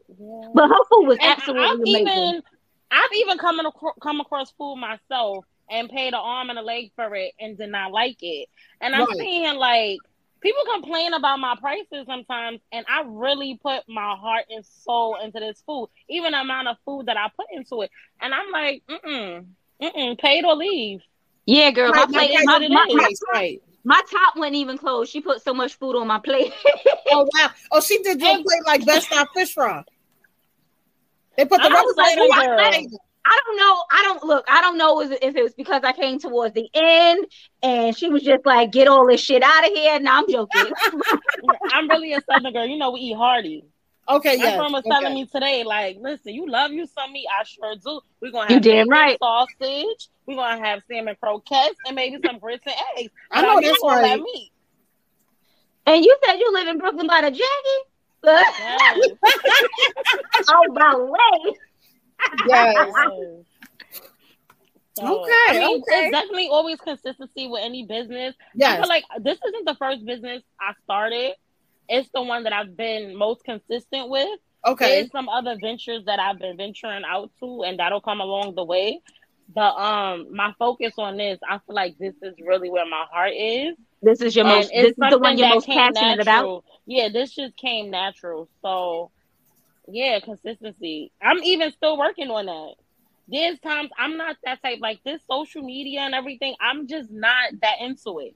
S5: But her food was
S6: and
S5: absolutely
S6: I've
S5: amazing.
S6: even I've even come acro- come across food myself and paid an arm and a leg for it and did not like it. And I'm
S3: Right.
S6: seeing like people complain about my prices sometimes, and I really put my heart and soul into this food, even the amount of food that I put into it. And I'm like, mm mm, mm mm, paid or leave.
S5: Yeah, girl, my
S3: Right,
S5: plate,
S3: right,
S5: my,
S6: what it
S5: my, my,
S3: right.
S5: my top wasn't even closed. She put so much food on my plate. *laughs*
S3: Oh wow. Oh, she did your plate like best style fish fry. They put the
S6: I'm
S3: rubber
S6: like,
S3: band on my plate.
S5: I don't know. I don't look. I don't know if if it was because I came towards the end and she was just like, "Get all this shit out of here." No, I'm joking. *laughs*
S6: I'm really a southern girl. You know, we eat hearty.
S3: Okay,
S6: My
S3: yeah.
S6: friend was
S3: okay.
S6: telling me today, like, listen, you love you some meat. I sure do. We're gonna
S5: You
S6: have
S5: damn right.
S6: sausage. We're gonna have salmon croquettes and maybe some grits and eggs.
S3: I know
S6: I'm
S3: that's
S6: eating that meat.
S5: and you said you live in Brooklyn by the Jackie.
S6: Yes. *laughs*
S5: oh, by the way.
S3: Yes.
S6: Yes. So,
S3: Okay,
S6: I mean,
S3: okay.
S6: it's definitely always consistency with any business. I
S3: Yes.
S6: like this isn't the first business I started. It's the one that I've been most consistent with.
S3: Okay.
S6: There's some other ventures that I've been venturing out to, and that'll come along the way. But um, my focus on this, I feel like this is really where my heart is.
S5: This is your
S6: And
S5: most. This is the one you're most
S6: came
S5: passionate about.
S6: Yeah, this just came natural. So, yeah, consistency. I'm even still working on that. There's times I'm not that type. Like this social media and everything, I'm just not that into it.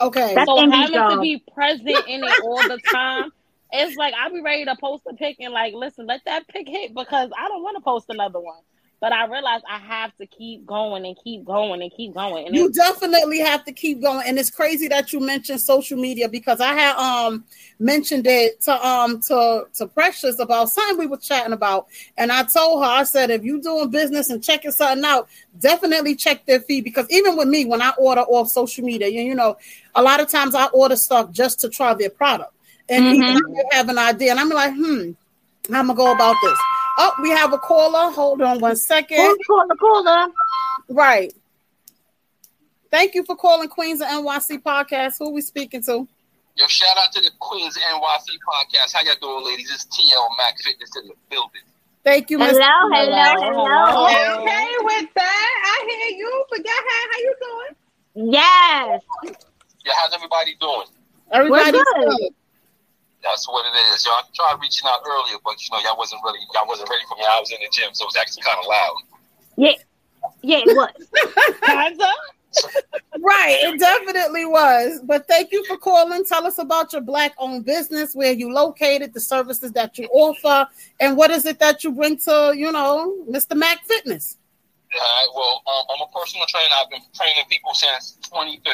S3: Okay.
S5: That's
S6: so
S5: Amy's
S6: having to be present in it all the time, it's like I'll be ready to post a pic and like, listen, let that pic hit because I don't want to post another one. But I realize I have to keep going and keep going and keep going. And
S3: you definitely have to keep going. And it's crazy that you mentioned social media because i had um mentioned it to um to to precious about something we were chatting about. And i told her i said if you doing business and checking something out definitely check their feed. Because even with me when i order off social media you, you know a lot of times i order stuff just to try their product. And
S5: Mhm.
S3: even I have an idea and i'm like hmm i'm gonna go about this oh we have a caller hold on one second
S5: Who's caller, caller?
S3: Right. Thank you for calling Queens of NYC podcast. Who we speaking to?
S12: Yo, shout out to the Queens NYC podcast. How y'all doing, ladies? It's TL Max Fitness in the building.
S3: Thank you,
S5: Hello,
S3: Mr.
S5: hello, hello.
S9: Okay with that. I hear you, but go ahead. How you doing?
S5: Yes.
S12: Yeah, how's everybody doing?
S3: Everybody's
S5: good.
S3: good.
S12: That's what it is. Y'all tried reaching out earlier, but you know, y'all wasn't really y'all wasn't ready for me. I was in the gym, so it was actually kind of loud.
S5: Yeah, yeah, it was. *laughs*
S3: Right, it definitely was. But thank you for calling. Tell us about your black owned business, where you located, the services that you offer, and what is it that you bring to, you know, Mr. Mac Fitness.
S12: All right. Well, um, I'm a personal trainer. I've been training people since 2015.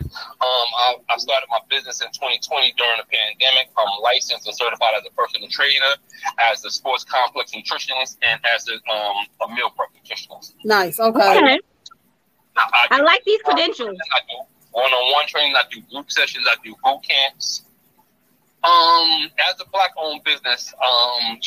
S12: Um, I, I started my business in 2020 during the pandemic. I'm licensed and certified as a personal trainer, as a sports complex nutritionist, and as a, um, a meal prep nutritionist.
S3: Nice. Okay.
S5: Okay.
S12: I,
S5: I like these credentials.
S12: I do one-on-one training. I do group sessions. I do boot camps. Um, as a black-owned business, um,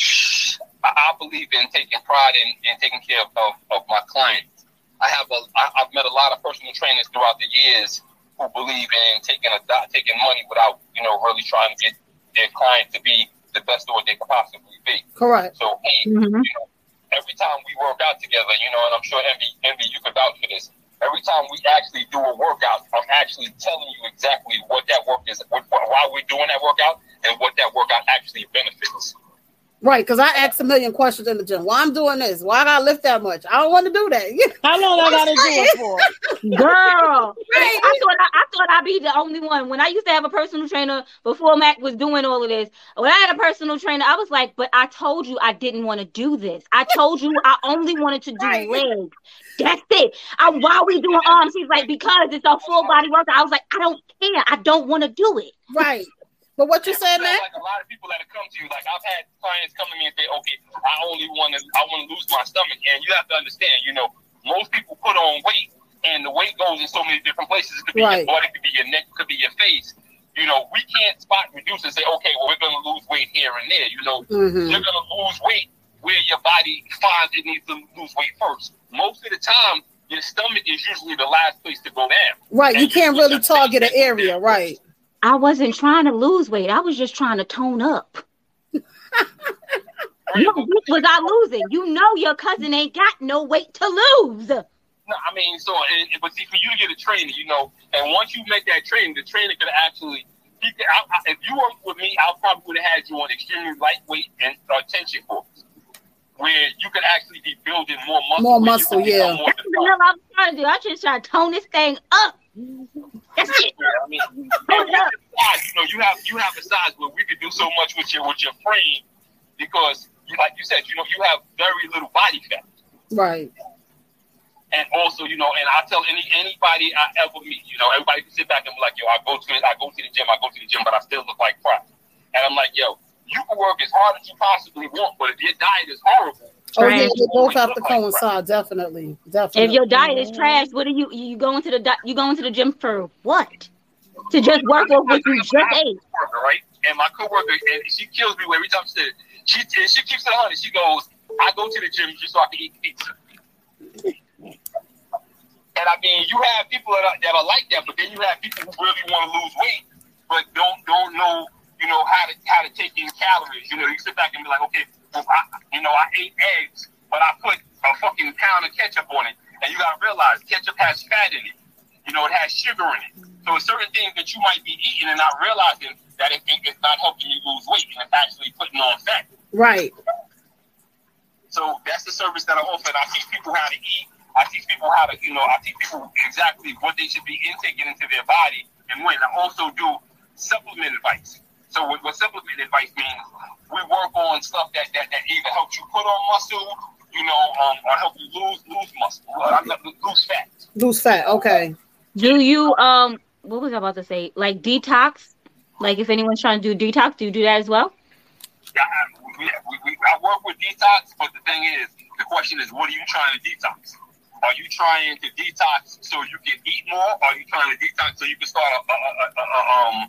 S12: I, I believe in taking pride in, in taking care of, of, of my clients. I have a, I, I've met a lot of personal trainers throughout the years who believe in taking a taking money without you know really trying to get their client to be the best what they could possibly be.
S3: Correct.
S12: So hey,
S5: Mhm.
S12: you know, every time we work out together, you know, and I'm sure Envy, Envy, you can vouch for this. Every time we actually do a workout, I'm actually telling you exactly what that work is, what, why we're doing that workout, and what that workout actually benefits.
S3: Right, because I asked a million questions in the gym. Why I'm doing this? Why I gotta lift that much? I don't want to do that. *laughs*
S13: How long I gotta do it for? *laughs*
S5: Girl, I thought I, I thought I'd be the only one. When I used to have a personal trainer before Mac was doing all of this, when I had a personal trainer, I was like, "But I told you I didn't want to do this. I told you I only wanted to do
S3: Right.
S5: legs. That's it. I, why are we doing arms?" He's like, "Because it's a full body workout." I was like, "I don't care. I don't want to do it."
S3: Right. But what you saying,
S12: man?
S3: Like
S12: a lot of people that have come to you, like I've had clients come to me and say, "Okay, I only want to, I want to lose my stomach," and you have to understand, you know, most people put on weight, and the weight goes in so many different places. It could be
S3: Right.
S12: your butt, it could be your neck, it could be your face. You know, we can't spot reduce and say, "Okay, well, we're going to lose weight here and there." You know,
S3: Mhm.
S12: you're going to lose weight where your body finds it needs to lose weight first. Most of the time, your stomach is usually the last place to go down.
S3: Right, you can't really target an area, right?
S5: I wasn't trying to lose weight. I was just trying to tone up. *laughs* No, what was I losing? You know your cousin ain't got no weight to lose.
S12: No, I mean, so, and, but see, for you to get a trainer, you know, and once you make that training, the trainer could actually, he could, I, I, if you worked with me, I probably would have had you on extremely lightweight and uh, tension force, where you could actually be building more muscle.
S3: More muscle, yeah.
S12: more
S5: That's what the hell I'm trying to do. I just try to tone this thing up.
S12: I mean, you have you have a size where we could do so much with your with your frame because, you, like you said, you know, you have very little body fat.
S3: Right.
S12: And also, you know, and I tell any anybody I ever meet, you know, everybody can sit back and be like, yo, I go to I go to the gym, I go to the gym, but I still look like crap. And I'm like, yo, you can work as hard as you possibly want, but if your diet is horrible,
S3: Oh yeah,
S5: Right.
S3: they both have to coincide. Definitely, definitely.
S5: If your diet is trash, what are you you going to the di- you going to the gym for what? To just work off what you just ate.
S12: right? And my coworker, and she kills me every time she says. She and she keeps it on. She goes, I go to the gym just so I can eat pizza. And I mean, you have people that are, that are like that, but then you have people who really want to lose weight, but don't don't know, you know, how to how to take in calories. You know, you sit back and be like, okay, I, you know, I ate eggs, but I put a fucking pound of ketchup on it, and you gotta realize ketchup has fat in it. You know, it has sugar in it. So it's certain things that you might be eating and not realizing that it, it- it's not helping you lose weight and it's actually putting on fat.
S3: right.
S12: So that's the service that I offer. And I teach people how to eat. I teach people how to, you know, I teach people exactly what they should be intaking into their body and when. I also do supplement advice. So what, what supplement advice means, we work on stuff that, that, that either helps you put on muscle, you know, um, or help you lose lose muscle, uh, not lose fat.
S3: Lose fat. Okay.
S5: Do you um what was I about to say? Like detox? Like if anyone's trying to do detox, do you do that as well?
S12: Yeah, I- we, we, we, I work with detox, but the thing is, the question is, what are you trying to detox? Are you trying to detox so you can eat more? Or are you trying to detox so you can start a, a, a, a, a, um,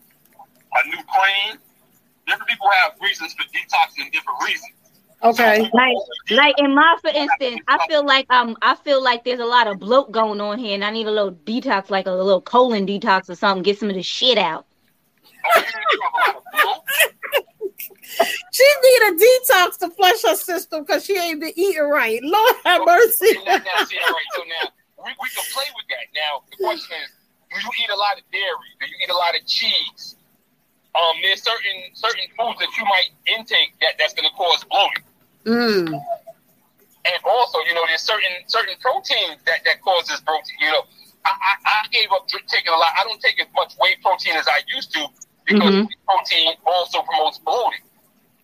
S12: a new plane? Different people have reasons for detoxing different reasons.
S3: Okay.
S5: Like like in my for instance, I feel like um I feel like there's a lot of bloat going on here and I need a little detox, like a little colon detox or something, get some of the shit out.
S3: She need a detox to flush her system because she ain't been eating right. Lord have mercy.
S12: Now, now, see, all right, so now we, we can play with that. Now, the question is, do do you eat a lot of dairy? Do you eat a lot of cheese? Um, there's certain certain foods that you might intake that, that's going to cause bloating.
S3: Mm.
S12: And also, you know, there's certain certain proteins that, that causes protein. You know, I, I, I gave up taking a lot. I don't take as much whey protein as I used to because
S5: Mhm.
S12: whey protein also promotes bloating.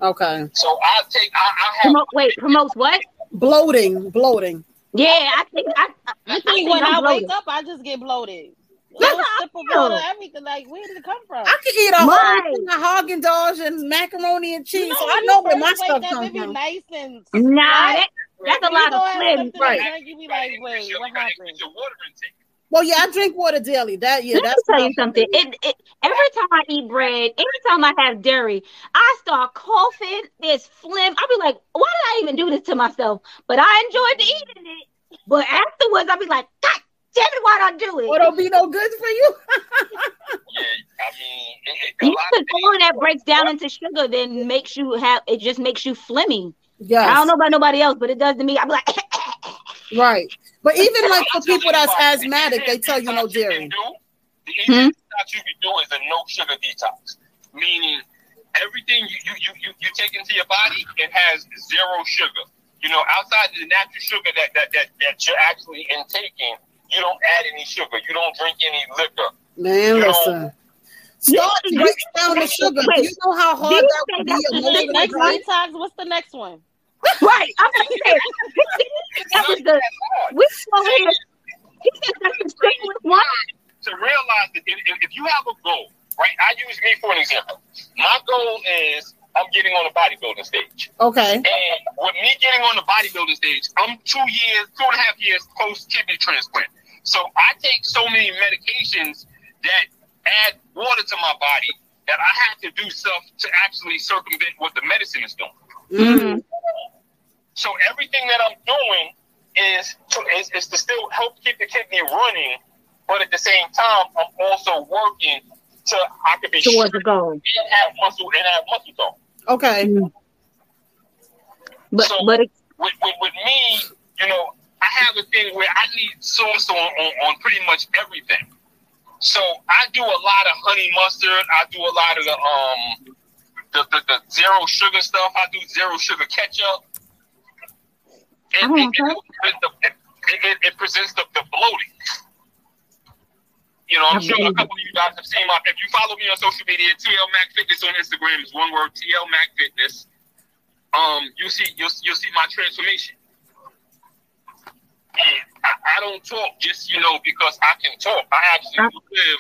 S3: Okay.
S12: So I take I, I have
S5: Promote, wait, promotes what?
S3: Bloating, bloating.
S5: Yeah, I think I. I,
S13: I think
S5: think
S13: when
S5: I'm
S13: I wake
S5: bloated.
S13: up, I just get bloated. A
S5: That's
S13: little
S5: how
S13: sip of
S5: I feel.
S13: water, everything. Like, where did it come from?
S3: I could eat a whole
S5: Right.
S3: thing of Haagen Dazs and macaroni and cheese,
S13: You
S3: so I know where my
S13: first wake
S3: stuff
S13: up,
S3: comes
S13: be
S3: from.
S13: nice and
S5: Nah, that, that's a lot of
S13: have
S5: slim.
S3: Right.
S13: drink, you be like, wait, what happened?
S12: your water intake.
S3: Well, yeah, I drink water daily. That yeah,
S5: Let me
S3: that's
S5: tell you something. It, it every time I eat bread, every time I have dairy, I start coughing. There's phlegm. I'll be like, why did I even do this to myself? But I enjoyed mm-hmm. eating it. But afterwards, I'll be like, God damn it, why'd I do it?
S3: Well, it'll be no good for you.
S12: Yeah, I mean, it, it, a
S5: You put
S12: of
S5: that breaks down into sugar, then makes you have it just makes you phlegmy.
S3: Yes.
S5: I don't know about nobody else, but it does to me. I'm like, *laughs*
S3: Right. But even like for people that's asthmatic, they tell you no dairy.
S12: The hmm? easiest detox you can do is a no sugar detox, meaning everything you, you, you, you, you take into your body, it has zero sugar. You know, outside the natural sugar that, that, that, that you're actually intaking, you don't add any sugar. You don't drink any liquor.
S3: Man,
S12: You know,
S3: listen. Starch
S5: You-
S3: breaks down the sugar. Do you know how hard that would be?
S5: that's the?
S13: Next
S5: Right.
S13: detox, what's the next one?
S5: right. I'm about to say, that was the we over here. He said that's the one.
S12: to realize that if, if- if you have a goal, right? I use me for an example. My goal is I'm getting on the bodybuilding stage.
S3: Okay.
S12: And with me getting on the bodybuilding stage, I'm two years, two and a half years post kidney transplant. So I take so many medications that add water to my body that I have to do stuff to actually circumvent what the medicine is doing.
S5: Mm-hmm.
S12: So everything that I'm doing is to is, is to still help keep the kidney running, but at the same time, I'm also working to I can be
S5: Towards
S12: strong
S5: the goal.
S12: and have muscle and have muscle tone.
S3: Okay.
S5: But
S12: So-
S5: but it,
S12: With, with with me, you know, I have a thing where I need sauce on, on, on pretty much everything. So I do a lot of honey mustard. I do a lot of the um the, the, the zero sugar stuff. I do zero sugar ketchup. It,
S5: Oh,
S12: it,
S5: okay.
S12: it, it, it, it presents the, the bloating. You know, I'm
S5: I
S12: sure a couple of you guys have seen my. If you follow me on social media, TL Mac Fitness on Instagram is one word. TL Mac Fitness. Um, you see, you'll you'll see my transformation. And I, I don't talk just you know because I can talk. I actually live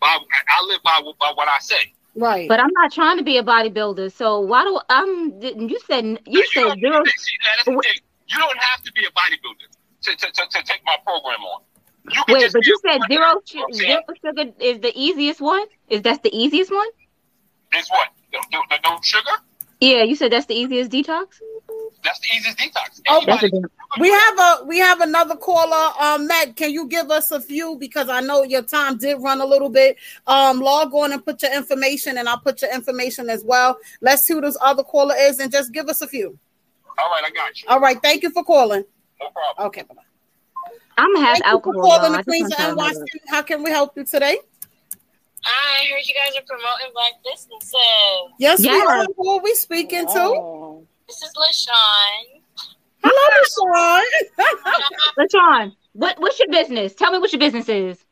S12: by. I live by by what I say.
S3: Right.
S5: but I'm not trying to be a bodybuilder. So why do I'm? Didn't you said you
S12: You
S5: said
S12: don't,
S5: zero?
S12: see, that's the thing. You don't have to be a bodybuilder to, to, to, to take my program on. You can
S5: Wait, but you said
S12: runner.
S5: zero
S12: You know what
S5: su-
S12: I'm
S5: zero sugar is the easiest one. Is that the easiest one?
S12: Is what? The, the, the no sugar?
S5: Yeah, you said that's the easiest detox.
S12: That's the easiest detox.
S3: Oh,
S5: That's
S12: Anybody,
S5: damn-
S3: We have a we have another caller. Um, Matt, can you give us a few because I know your time did run a little bit. Um, log on and put your information, and I'll put your information as well. Let's see who this other caller is, and just give us a few.
S12: all right, I got you.
S3: All right, thank you for calling.
S12: No problem.
S3: Okay, bye.
S5: I'm half
S3: Thank you for
S5: alcohol.
S3: calling
S5: y'all.
S3: the
S5: I
S3: Queens of
S5: y'all to know
S3: NYC. How can we help you today?
S14: I heard you guys are promoting black businesses.
S3: Yes, we are. Who are we speaking to?
S14: This is LaShawn.
S3: Hello, Sean. *laughs*
S5: LaShawn, what what's your business? Tell me what your business is.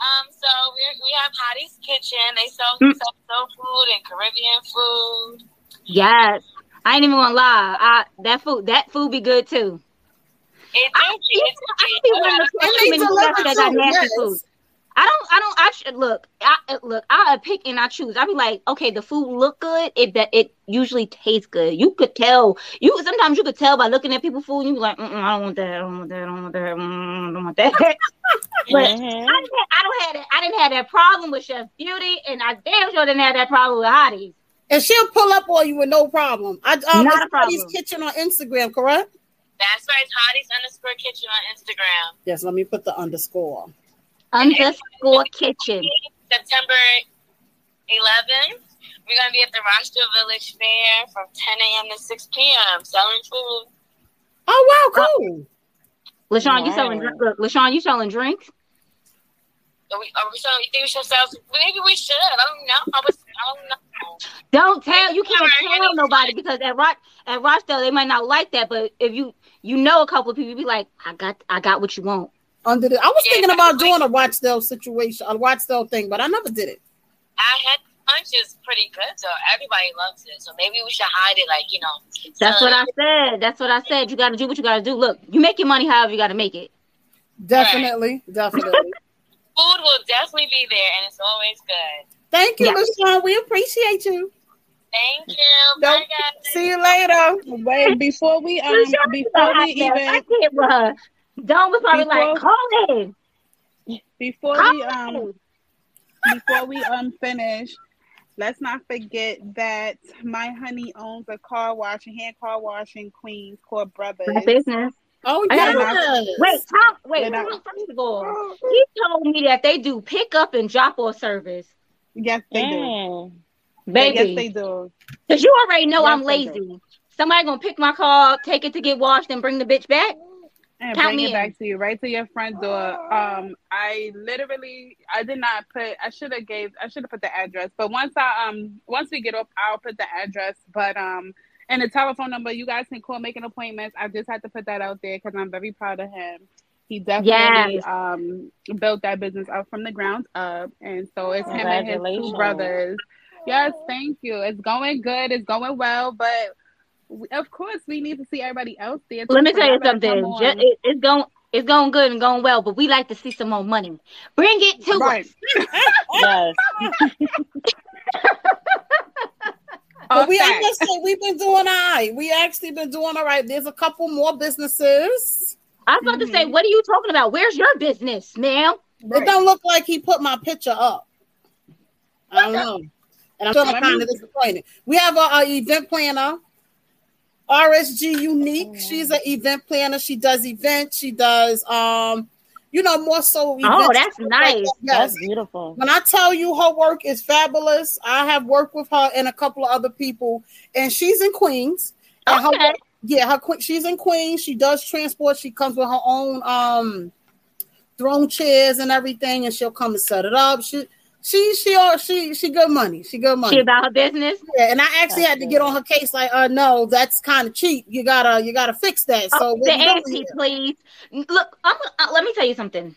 S14: Um, so we we have Hottie's Kitchen. They sell,
S5: Mm.
S14: sell soul food and Caribbean food.
S5: Yes, I ain't even gonna lie. I that food that food be good too.
S14: It
S5: I,
S14: do
S5: you
S14: it's
S5: know, I be wanting to
S3: And
S5: cook
S3: they
S5: too many
S3: deliver
S5: stuff that got nasty
S3: yes.
S5: food. I don't. I don't. I sh- look. I uh, look. I pick and I choose. I be like, okay, the food look good. It that it usually tastes good. You could tell. You sometimes you could tell by looking at people's food. And you be like, I don't want that. I don't want that. I don't want that. I don't want that. *laughs* but I,
S13: Mhm.
S5: didn't have, I don't have that. I didn't have that problem with Chef Beauty, and I damn sure didn't have that problem with Hottie's.
S3: And she'll pull up on you with no problem. I um,
S5: Not a
S3: it's Hottie's
S5: problem.
S3: Kitchen on Instagram, correct?
S14: That's right, it's Hottie's underscore kitchen on Instagram.
S3: Yes. Let me put the underscore.
S5: Underscore kitchen.
S14: September 11th, we're gonna be at the Rochdale Village Fair from 10 a.m. to 6 p.m. selling food.
S3: Oh wow, cool.
S5: LaShawn, you
S13: Wow.
S5: selling drink? Look, LaShawn, you selling drinks?
S14: Are we, are we so you think we should sell? Maybe we should. I don't know. I was. I don't know.
S5: Don't tell. You can't tell nobody because at Rock at Rochdale they might not like that. But if you you know a couple of people, you be like, I got I got what you want.
S3: Under the, I was thinking about doing a Watchdale situation, a Watchdale thing, but I never did it.
S14: I had punch is pretty good, so everybody loves it. So maybe we should hide it, like you know.
S5: That's
S14: sell
S5: what. I said. That's what I said. You got to do what you got to do. Look, you make your money however you got to make it.
S3: Definitely, definitely. *laughs*
S14: Food will definitely be there, and it's always good.
S3: Thank you,
S5: Yeah.
S3: Miss Sean. We appreciate you.
S14: Thank you. Bye, guys.
S3: See you later.
S4: Wait, before we um
S5: You sure
S4: before
S5: I
S4: we
S5: can't- I
S4: even
S5: can't with her. Dawn was probably like,
S4: Before-
S5: call in.
S4: before
S5: Call
S4: we um before we um finish, let's not forget that my honey owns a car wash and hand car wash in Queens called Brothers.
S5: My business.
S3: Oh
S5: gotta- Wait, Tom, wait,
S4: I-
S5: first of all, he told me that they do pick up and drop off service.
S4: Yes, they do.
S13: Mm.
S5: Baby.
S4: Yes, they do.
S5: Because you already know
S4: Yes,
S5: I'm lazy. Somebody gonna pick my car take it to get washed, and bring the bitch back.
S4: And
S5: Count
S4: bring
S5: me
S4: it
S5: in.
S4: back to you, right to your front door. Um, I literally, I did not put. I should have gave. I should have put the address. But once I um, once we get up, I'll put the address. But um, and the telephone number. You guys can call, making appointments. I just had to put that out there because I'm very proud of him. He definitely
S5: Yes.
S4: um built that business up from the ground up, and so it's him and his two brothers. Yes, thank you. It's going good. It's going well, but. We- Of course, we need to see everybody else there.
S5: Let me tell you something.
S4: come
S5: Ju-
S4: on.
S5: it- it's going it's going good and going well, but we like to see some more money. Bring it to
S4: Right.
S5: us. *laughs* *laughs*
S3: But we, I
S4: Okay.
S3: must say, we've been doing all right. We actually been doing all right. There's a couple more businesses.
S5: I was about to say, mm-hmm. what are you talking about? Where's your business, ma'am?
S3: It don't look like he put my picture up. I don't *laughs* know. And I'm feeling kind of disappointed. We have a, a event planner, RSG Unique. She's an event planner. She does events. She does, um, you know, more so.
S5: Oh, that's
S3: stuff like
S5: nice.
S3: that. Yes.
S13: That's beautiful.
S3: When I tell you her work is fabulous, I have worked with her and a couple of other people, and she's in Queens. And her
S5: Okay.
S3: yeah, her she's in Queens. She does transport. She comes with her own um throne chairs and everything, and she'll come and set it up. She she she she she good money. She good money.
S5: She about her business.
S3: yeah, and I actually had to get on her case. Like, uh, no, that's kind of cheap. You gotta you gotta fix that. So
S5: Oh,
S3: what
S5: the
S3: you doing
S5: please. Look, I'm, uh, let me tell you something.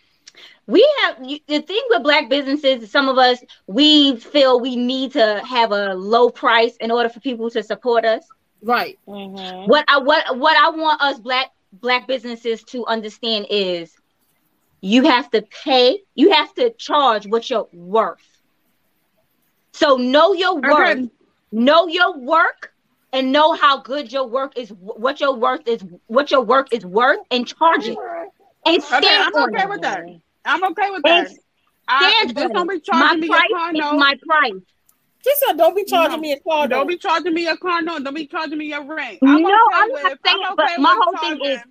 S5: We have you, the thing with black businesses. is Some of us we feel we need to have a low price in order for people to support us.
S3: right.
S13: Mm-hmm.
S5: What I what what I want us black black businesses to understand is you have to pay, you have to charge what you're worth. So know your worth,
S4: Okay.
S5: know your work, and know how good your work is, what your worth is, what your work is worth, and charge it. And stand
S4: Okay, I'm okay
S5: it.
S4: with that. I'm okay with
S5: And
S4: that. I,
S5: stand
S4: just
S5: on
S4: don't be charging
S5: My
S4: me
S5: price
S4: a car
S5: is
S4: note.
S5: my price.
S3: She said, "Don't be charging
S4: No.
S3: me a car.
S4: Don't be charging me a car note. Don't be charging me your rent. I'm okay
S5: I'm
S4: with,
S5: not saying,
S4: I'm
S5: but
S4: okay
S5: my
S4: with
S5: whole thing is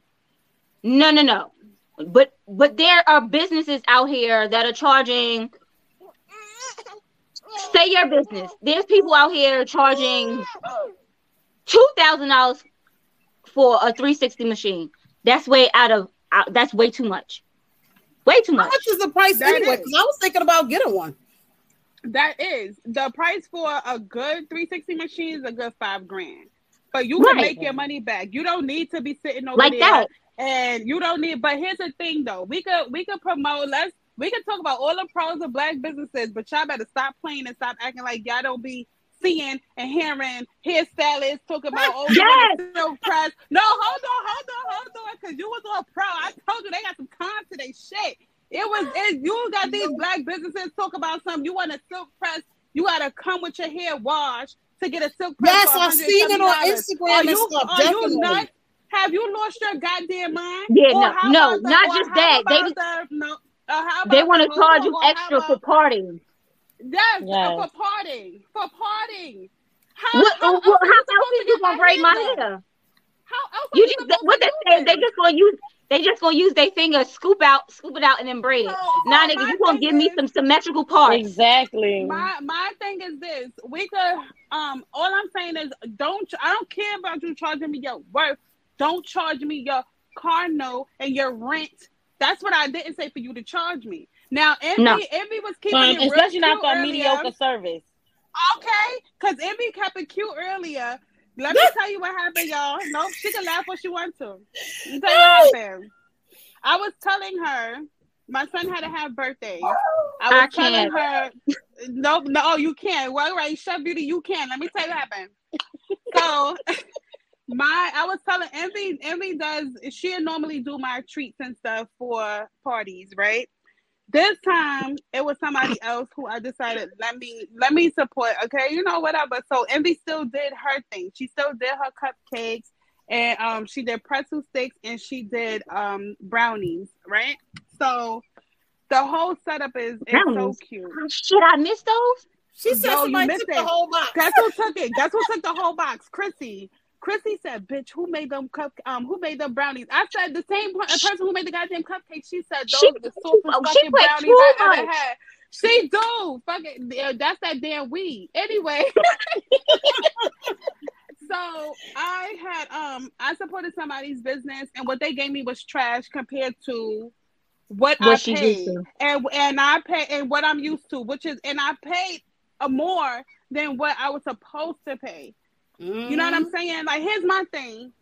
S5: no, no, no. But but there are businesses out here that are charging. Say your business. There's people out here charging two thousand dollars for a 360 machine. That's way out of. out- That's way too much. Way too much.
S3: How
S5: much.
S3: much is the price
S4: That
S3: anyway?
S4: is.
S3: Because I was thinking about getting one.
S4: That is the price for a good 360 machine is a good five grand. But you can
S5: Right.
S4: make your money back. You don't need to be sitting over
S5: Like
S4: there.
S5: that.
S4: And you don't need. But here's the thing, though. We could we could promote. Let's we could talk about all the pros of black businesses, but y'all better stop playing and stop acting like y'all don't be seeing and hearing hairstylists talk about oh you
S5: Yes.
S4: press. No, hold on, hold on, hold on, because you was all pro. I told you they got some time to their shit. It was it, you got these black businesses talk about something. You want a silk press, you gotta come with your hair washed to get a silk press.
S3: Yes, I've seen it on Instagram
S4: Are
S3: and
S4: you,
S3: stuff,
S4: Are
S3: definitely.
S4: you nuts? Have you lost your goddamn mind?
S5: Yeah,
S4: Or
S5: no, no,
S4: the-
S5: not just that. They
S4: the- no,
S5: They
S4: about
S5: want
S4: the-
S5: to charge you extra for
S4: about-
S5: partying.
S4: Yes,
S13: Yes.
S4: for partying, for partying. How,
S5: What,
S4: how
S5: what,
S4: else
S5: how
S4: are you
S5: else
S4: supposed to
S5: is you gonna braid my
S4: done?
S5: hair?
S4: How else are
S5: You
S4: you
S5: just
S4: supposed
S5: what
S4: to
S5: they
S4: do.
S5: They just gonna use. They just gonna use their finger, scoop out, scoop it out, and then braid it.
S4: So-
S5: Nah,
S4: so
S5: nigga, you gonna
S4: thing
S5: give me some symmetrical parts.
S13: Exactly.
S4: My my thing is this: we could um. All I'm saying is, don't. I don't care about you charging me your worth. Don't charge me your car note and your rent. That's what I didn't say for you to charge me. Now, Envy,
S5: No.
S4: Envy was keeping
S13: Um,
S4: it real
S13: especially not for mediocre service.
S4: Okay, because Envy kept it cute earlier. Let me *laughs* tell you what happened, y'all. Nope, she can laugh what she wants to. Let me tell you what happened. I was telling her my son had to have birthday. I was
S5: I
S4: telling
S5: can't.
S4: her, no, no, you can't. Well, right, Chef Beauty, you can. Let me tell you what happened. So, *laughs* my, I was telling Envy, Envy does. She normally do my treats and stuff for parties, right? This time it was somebody else who I decided let me let me support. Okay, you know whatever. So Envy still did her thing. She still did her cupcakes and um she did pretzel sticks and she did um brownies. Right. So the whole setup is, is so cute.
S5: Oh, shit, I missed those.
S3: She said
S4: Yo,
S3: somebody
S4: missed
S3: took
S4: it.
S3: the whole box.
S4: Guess who took it? Guess who took the whole box? Chrissy. Chrissy said, "Bitch, who made them cup? Um, who made them brownies?" I said, "The same per- person who made the goddamn cupcakes." She said, "Those
S5: She-
S4: the
S5: oh, she
S4: fucking
S5: put
S4: brownies I ever
S5: much.
S4: had." She do fucking. That's that damn weed. Anyway, *laughs* so I had um I supported somebody's business, and what they gave me was trash compared to what,
S5: What
S4: I paid, and and I pay and what I'm used to, which is and I paid a more than what I was supposed to pay. You know what I'm mm-hmm. saying? Like, here's my thing.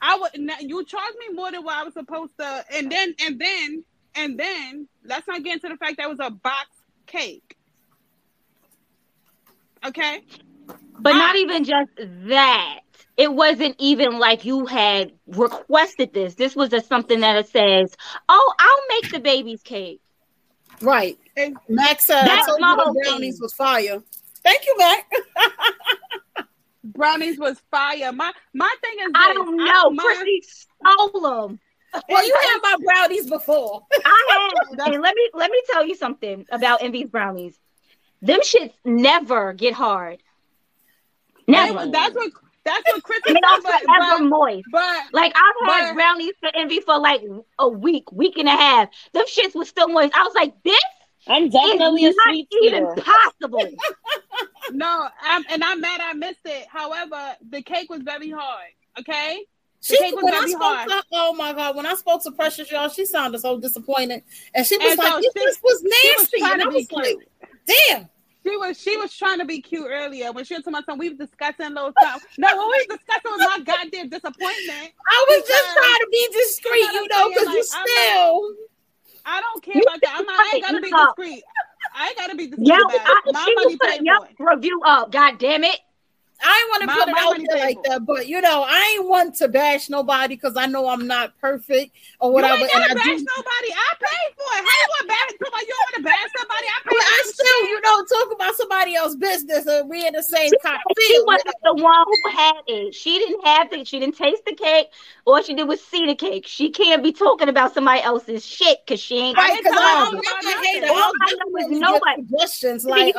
S4: I would now, you charge me more than what I was supposed to, and then and then and then let's not get into the fact that it was a box cake. Okay.
S5: But not even just that. It wasn't even like you had requested this. This was just something that it says, "Oh, I'll make the baby's cake."
S3: Right.
S4: And
S3: Max said, I told you the brownies was fire. Thank you, Mac. *laughs*
S4: Brownies was fire. My my thing is,
S5: I don't know.
S4: my-
S5: Chrissy stole them.
S3: well, you had my brownies before.
S5: I had. *laughs* and let me let me tell you something about Envy's brownies. Them shits never get hard. Never.
S4: It- that's what that's what Chris
S5: They
S4: is
S5: are
S4: but,
S5: forever
S4: but,
S5: moist.
S4: but
S5: Like I've had
S4: but-
S5: brownies for Envy for like a week, week and a half. Them shits was still moist. I was like, this
S13: I'm definitely a
S5: is not
S13: sweet
S5: even
S13: eater.
S5: possible. *laughs*
S4: no, I'm and I'm mad I missed it. However, the cake was very hard. Okay.
S3: She,
S4: cake was
S3: when I
S4: very
S3: spoke
S4: hard.
S3: to, oh my god, when I spoke to Precious, y'all, she sounded so disappointed, and she was
S4: And
S3: like,
S4: so
S3: "This
S4: she-
S3: was- was
S4: she was
S3: nasty," and
S4: to
S3: I
S4: be
S3: was like, "Damn."
S4: She was she was trying to be cute earlier when she was talking about something we were discussing a little something. No, what we were discussing was my goddamn disappointment. *laughs*
S3: I was just trying to be discreet,
S4: You know
S3: you know, because
S4: saying?
S3: you
S4: Like, I'm
S3: still.
S4: I don't care about that. I'm not, I ain't gotta be discreet. I ain't gotta be discreet
S5: Yo,
S4: about
S5: I,
S4: it. My money paid for it.
S5: review up. God damn it.
S3: I ain't want to put it out there like that, but you know, I ain't want to bash nobody because I know I'm not perfect or whatever.
S4: You ain't
S3: and
S4: gotta
S3: I
S4: bash
S3: do,
S4: nobody. I paid for it. How you want to bash somebody? You don't want to bash somebody? I
S3: but
S4: paid
S3: I
S4: for the
S3: still,
S4: shit.
S3: you know, talk about somebody else's business and we in the same
S5: She,
S3: kind
S5: she wasn't the one who had it. She didn't have it. She didn't taste the cake. All she did was see the cake. She can't be talking about somebody else's shit because she ain't
S3: Right,
S5: got
S3: because
S5: it.
S3: I'm
S4: talking
S3: not
S4: about
S3: a hater.
S4: nothing.
S5: All
S3: I'll
S5: know is nobody-
S3: give suggestions
S5: Do
S3: like,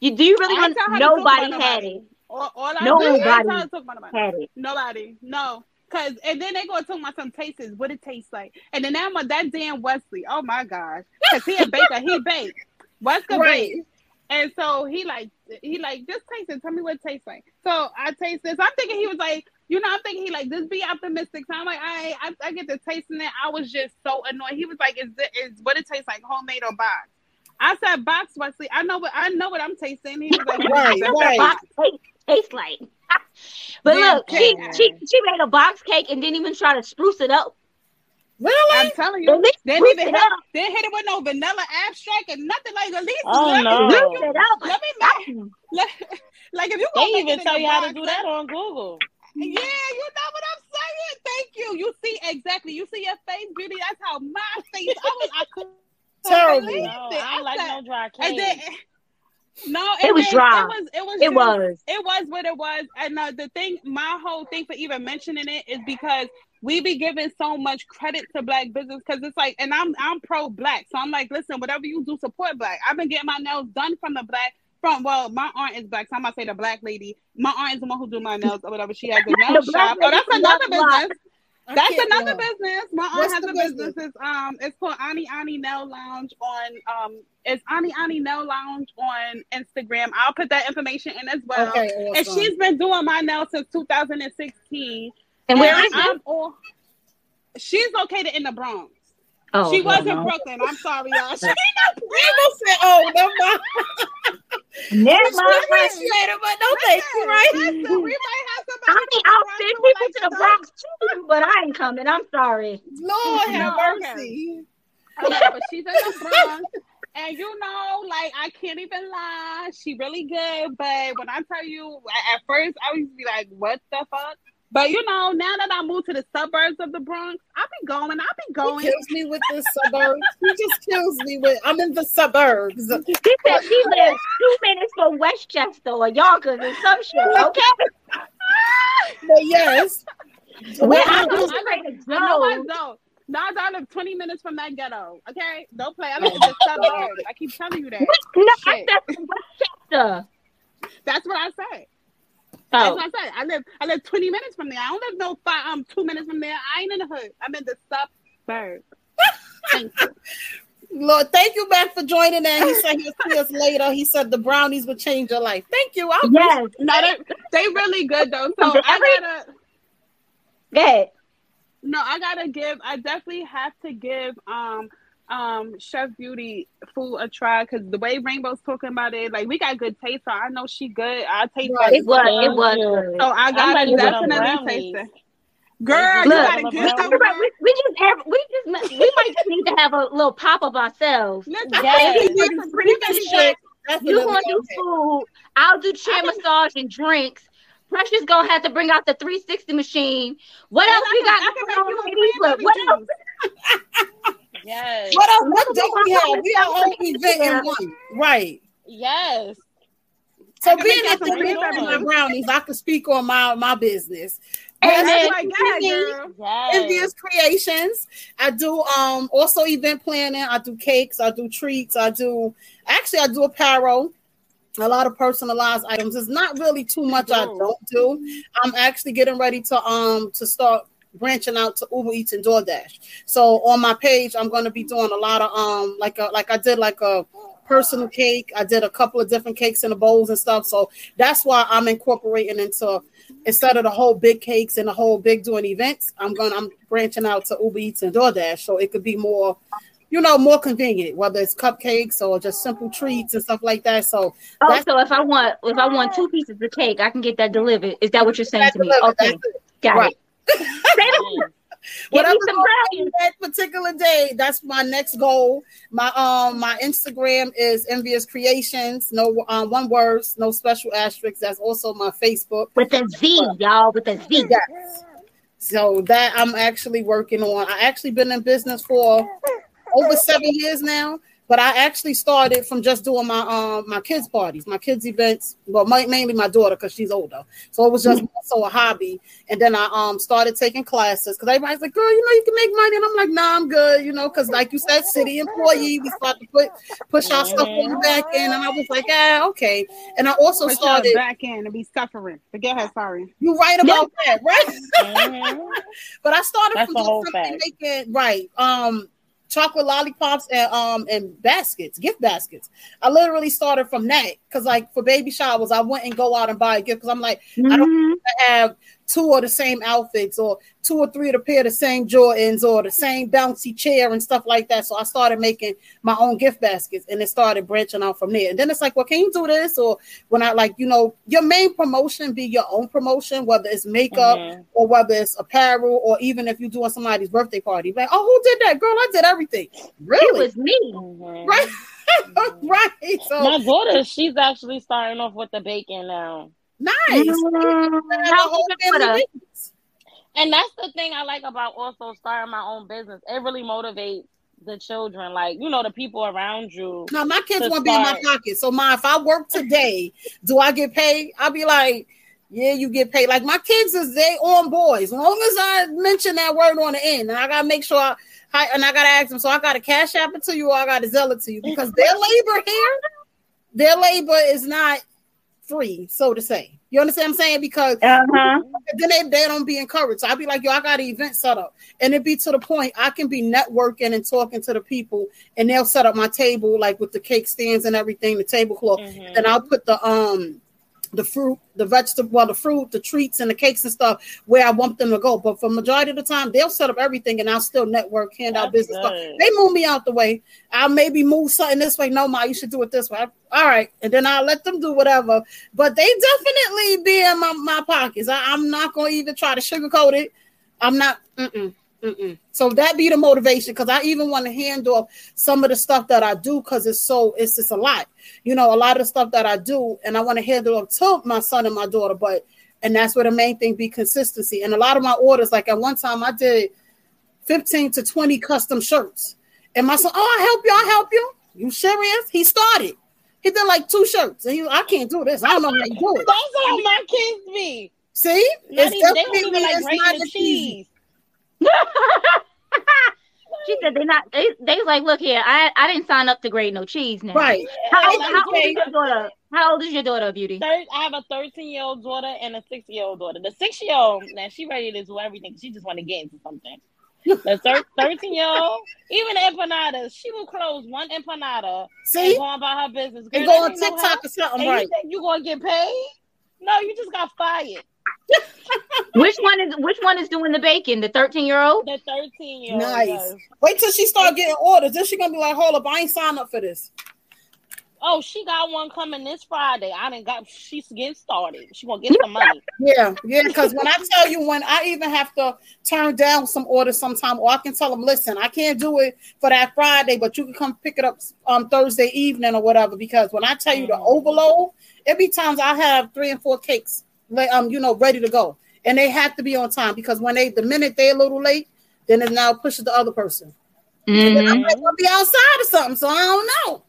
S5: really want to? You do you really want? Nobody had it.
S4: All, all I
S5: Nobody
S4: do, I ain't tell her to talk about nobody.
S5: Had it.
S4: Nobody. No. Cause and then they go talk about some tastes, what it tastes like. And then my that damn Wesley, oh my gosh. Cause he a baker, he *laughs* baked. Wesley
S3: Right.
S4: baked. And so he like he like just taste it. Tell me what it tastes like. So I taste this. I'm thinking he was like, you know, I'm thinking he like just be optimistic. So I'm like, I I, I get to tasting it. I was just so annoyed. He was like, is it is what it tastes like, homemade or box? I said box, Wesley. I know what I know what I'm tasting. He was like, *laughs*
S3: Right, right.
S4: a box."
S5: box cake tastes like. *laughs* but
S4: Damn
S5: look, she, she she made a box cake and didn't even try to spruce it up.
S3: really?
S4: I'm telling you,
S5: least
S4: they didn't
S5: spruce
S4: even
S5: it
S4: hit,
S5: up.
S4: they hit it with no vanilla abstract and nothing like at least.
S13: Oh,
S4: let
S13: no.
S4: me,
S5: Spruce it up.
S4: let me make, *laughs* let, like if you
S13: They
S4: gonna
S13: even tell
S4: a
S13: you how to do that on Google.
S4: Yeah, you know what I'm saying. Thank you. You see exactly. You see your face, beauty. That's how my face. I was. I couldn't
S3: Terrible.
S4: believe
S13: No,
S4: it.
S13: I don't like no dry
S4: And
S13: cake. *laughs*
S4: no,
S5: It
S4: and
S5: was dry.
S4: It was. It was.
S5: It
S4: just-
S5: was.
S4: It was what it was. And uh, the thing, my whole thing for even mentioning it is because we be giving so much credit to black business because it's like, and I'm I'm pro black, so I'm like, listen, whatever you do, support black. I've been getting my nails done from the black. From well, my aunt is black, so I'm gonna say the black lady. My aunt is the one who do my nails or whatever. She has a nail shop. Oh, that's another
S5: Black Block.
S4: business.
S3: I
S4: That's another
S3: yeah.
S4: business. My aunt
S3: What's
S4: has a
S3: business?
S4: business. It's um, it's called Ani Ani Nail Lounge on um, it's Ani Ani Nail Lounge on Instagram. I'll put that information in as well.
S3: Okay,
S4: And she's been doing my nails since 2016.
S5: And where is
S4: I'm
S5: it?
S4: all- she's located in the Bronx.
S5: Oh,
S4: she was
S5: hell
S4: in. Brooklyn. I'm sorry, y'all. *laughs* She
S3: Rainbow said, "Oh, never mind."
S5: Never mind.
S3: appreciate it, but no thank you, right?
S4: Listen, we might have
S5: I
S4: somebody.
S5: mean, I'll send people to the Bronx too, but I ain't coming. I'm sorry.
S3: Lord have
S4: No,
S3: mercy.
S4: Okay, but she's in the Bronx. And you know, like I can't even lie, she really good. But when I tell you, at- at first I used to be like, "What the fuck?" But you know, now that I moved to the suburbs of the Bronx, I be going. I be
S3: He
S4: going.
S3: kills me with the suburbs. He just kills me with. I'm in the suburbs.
S5: He said she lives two minutes from Westchester or Yonkers or some shit. Okay.
S3: But yes,
S5: Where
S4: I
S5: I
S4: know,
S5: go
S4: I
S5: straight
S4: live,
S5: to
S4: I know I
S5: Joe's.
S4: don't. No, I live 20 minutes from that ghetto. Okay, don't play. I live in the suburbs. I keep telling you that.
S5: No, I said Westchester.
S4: That's what I said. That's
S5: Oh,
S4: what I said. I live. I live 20 minutes from there. I don't live no five, um two minutes from there. I ain't in the hood. I'm in the suburbs. Thank you. *laughs*
S3: Lord, thank you back for joining in. He said he'll see us later. He said the brownies would change your life. Thank you. I'll
S5: yes.
S4: No, they they really good though. So
S5: Every-
S4: I gotta.
S5: Good.
S4: No, I gotta give. I definitely have to give um um Chef Beauty food a try because the way Rainbow's talking about it, like we got good taste. So I know she good. I taste
S3: Right.
S4: that.
S5: It was. It was. good.
S4: So I gotta
S6: ready
S4: definitely taste it. Girl, you
S6: Look,
S4: gotta
S5: we,
S4: get them.
S5: we, we, we just have, we just we might just need to have a little pop up ourselves.
S4: Listen,
S6: Yes.
S5: You want some
S3: Bring shit.
S5: You want to do food? I'll do chair massage and drinks. Precious gonna have to bring out the 360 machine. What else
S4: I
S5: we
S4: can-
S5: got
S4: I can make you a?
S5: Look, what else? *laughs*
S4: juice.
S6: Yes.
S3: What else? What do we have? We are whole event in one. Right.
S6: Yes.
S3: So being
S4: make
S3: that
S4: y'all
S3: they
S4: some
S3: bring
S4: cranberry
S3: my brownies, I can speak on my my business.
S5: And
S3: Yes,
S5: then-
S4: That's my God, girl.
S6: Yes.
S3: Envious Creations. I do um also event planning. I do cakes. I do treats. I do actually I do apparel. A lot of personalized items. It's not really too much I don't do. I'm actually getting ready to um to start branching out to Uber Eats and DoorDash. So on my page, I'm going to be doing a lot of um like a, like I did like a personal cake. I did a couple of different cakes in the bowls and stuff. So that's why I'm incorporating into instead of the whole big cakes and the whole big doing events, I'm going I'm branching out to Uber Eats and DoorDash. So it could be more, you know, more convenient, whether it's cupcakes or just simple treats and stuff like that. So
S5: Oh, so if I want if I want two pieces of cake, I can get that delivered. Is that what you're saying to me?
S3: delivered.
S5: Okay, got
S3: Right.
S5: it. Say it. Give me
S3: Whatever
S5: some
S3: goes
S5: brownies.
S3: on that particular day, that's my next goal. My um my Instagram is Envious Creations, no um one words, no special asterisks. That's also my Facebook.
S5: With a Z, y'all, with a Z.
S3: Yes. So that I'm actually working on. I actually been in business for over seven years now, but I actually started from just doing my um my kids parties, my kids events. Well, my, mainly my daughter because she's older, so it was just also a hobby. And then I um started taking classes because everybody's like, "Girl, you know you can make money," and I'm like, "Nah, I'm good," you know, because like you said, city employee, we start to put push our stuff on the back end, and I was like, "Ah, okay." And I also
S4: your
S3: started.
S4: back in and be suffering. Forget her. Sorry.
S3: You're right about that, right?
S6: Mhm. *laughs*
S3: But I started
S6: That's
S3: from just
S6: fact.
S3: making right um chocolate lollipops and um and baskets, gift baskets. I literally started from that because like for baby showers, I wouldn't go out and buy a gift because I'm like I don't
S5: Mhm.
S3: want to have two of the same outfits or two or three of the pair of the same Jordans or the same bouncy chair and stuff like that. So I started making my own gift baskets and it started branching out from there. And then it's like, well, can you do this? Or when I like, you know, your main promotion be your own promotion, whether it's makeup
S6: Mhm.
S3: or whether it's apparel or even if you're doing somebody's birthday party. Like, oh, who did that? Girl, I did everything. Really?
S5: It was me.
S6: Mhm.
S3: Right. *laughs* right. So
S6: My daughter, she's actually starting off with the baking now.
S3: nice. Have a
S5: how
S3: whole
S5: was it for
S3: family
S5: the-
S3: business.
S6: And that's the thing I like about also starting my own business. It really motivates the children, like you know, the people around you.
S3: No, my kids
S6: to
S3: want to be in my pocket. So, my if I work today, do I get paid? I'll be like, yeah, you get paid. Like my kids is they on boys. As long as I mention that word on the end, and I gotta make sure I, I and I gotta ask them. So I gotta cash app it to you, or I gotta sell it to you because their labor here, their labor is not free, so to say. You understand what I'm saying? Because
S5: Uh-huh.
S3: then they, they don't be encouraged. So I'd be like, yo, I got an event set up. And it be to the point I can be networking and talking to the people, and they'll set up my table like with the cake stands and everything, the tablecloth.
S6: Mhm.
S3: Then I'll put the um the fruit, the vegetable, well, the fruit, the treats, and the cakes and stuff where I want them to go. But for majority of the time, they'll set up everything, and I'll still network, hand out business. stuff. They move me out the way. I'll maybe move something this way. No, ma, you should do it this way. All right, and then I'll let them do whatever. But they definitely be in my, my pockets. I, I'm not gonna even try to sugarcoat it. I'm not. Mm-mm, mm-mm. So that be the motivation because I even want to handle some of the stuff that I do because it's so it's just a lot. You know, a lot of the stuff that I do, and I want to handle up to my son and my daughter. But and that's where the main thing be consistency. And a lot of my orders, like at one time, I did 15 to 20 custom shirts. And my son, oh, I help you, I help you. You serious? He started. He did like two shirts. And he, I can't do this. I don't know how you do it.
S13: That's how my kids be.
S3: See,
S13: Not
S3: it's
S13: even- they don't
S3: definitely
S13: even like grating
S3: not
S13: the
S3: as easy. *laughs*
S5: She said they're not they they was like, look here, I I didn't sign up to grade no cheese now.
S3: Right.
S5: How old, how old is your daughter? How old is your daughter, Beauty?
S13: Third, I have a 13 year old daughter and a six year old daughter. The six year old, now she ready to do everything. She just want to get into something. The *laughs* 13 year old, even empanadas, she will close one empanada
S3: See?
S13: and go about her business.
S3: And
S13: Girl,
S3: go on TikTok or something,
S13: and
S3: right.
S13: You think you gonna get paid? No, you just got fired.
S5: Which one is which one is doing the bacon? The thirteen year old.
S13: The 13 year old.
S3: Nice. Wait till she start getting orders. Then she gonna be like, hold up, I ain't signed up for this.
S13: Oh, she got one coming this Friday. I didn't got. She's getting started. She gonna get some money.
S3: Yeah, yeah. Because when I tell you, when I even have to turn down some orders sometime, or I can tell them, listen, I can't do it for that Friday, but you can come pick it up um Thursday evening or whatever. Because when I tell you the overload, every times I have three and four cakes, like um, you know, ready to go, and they have to be on time because when they the minute they're a little late, then it now pushes the other person. And then I might want to be outside or something, so I don't know.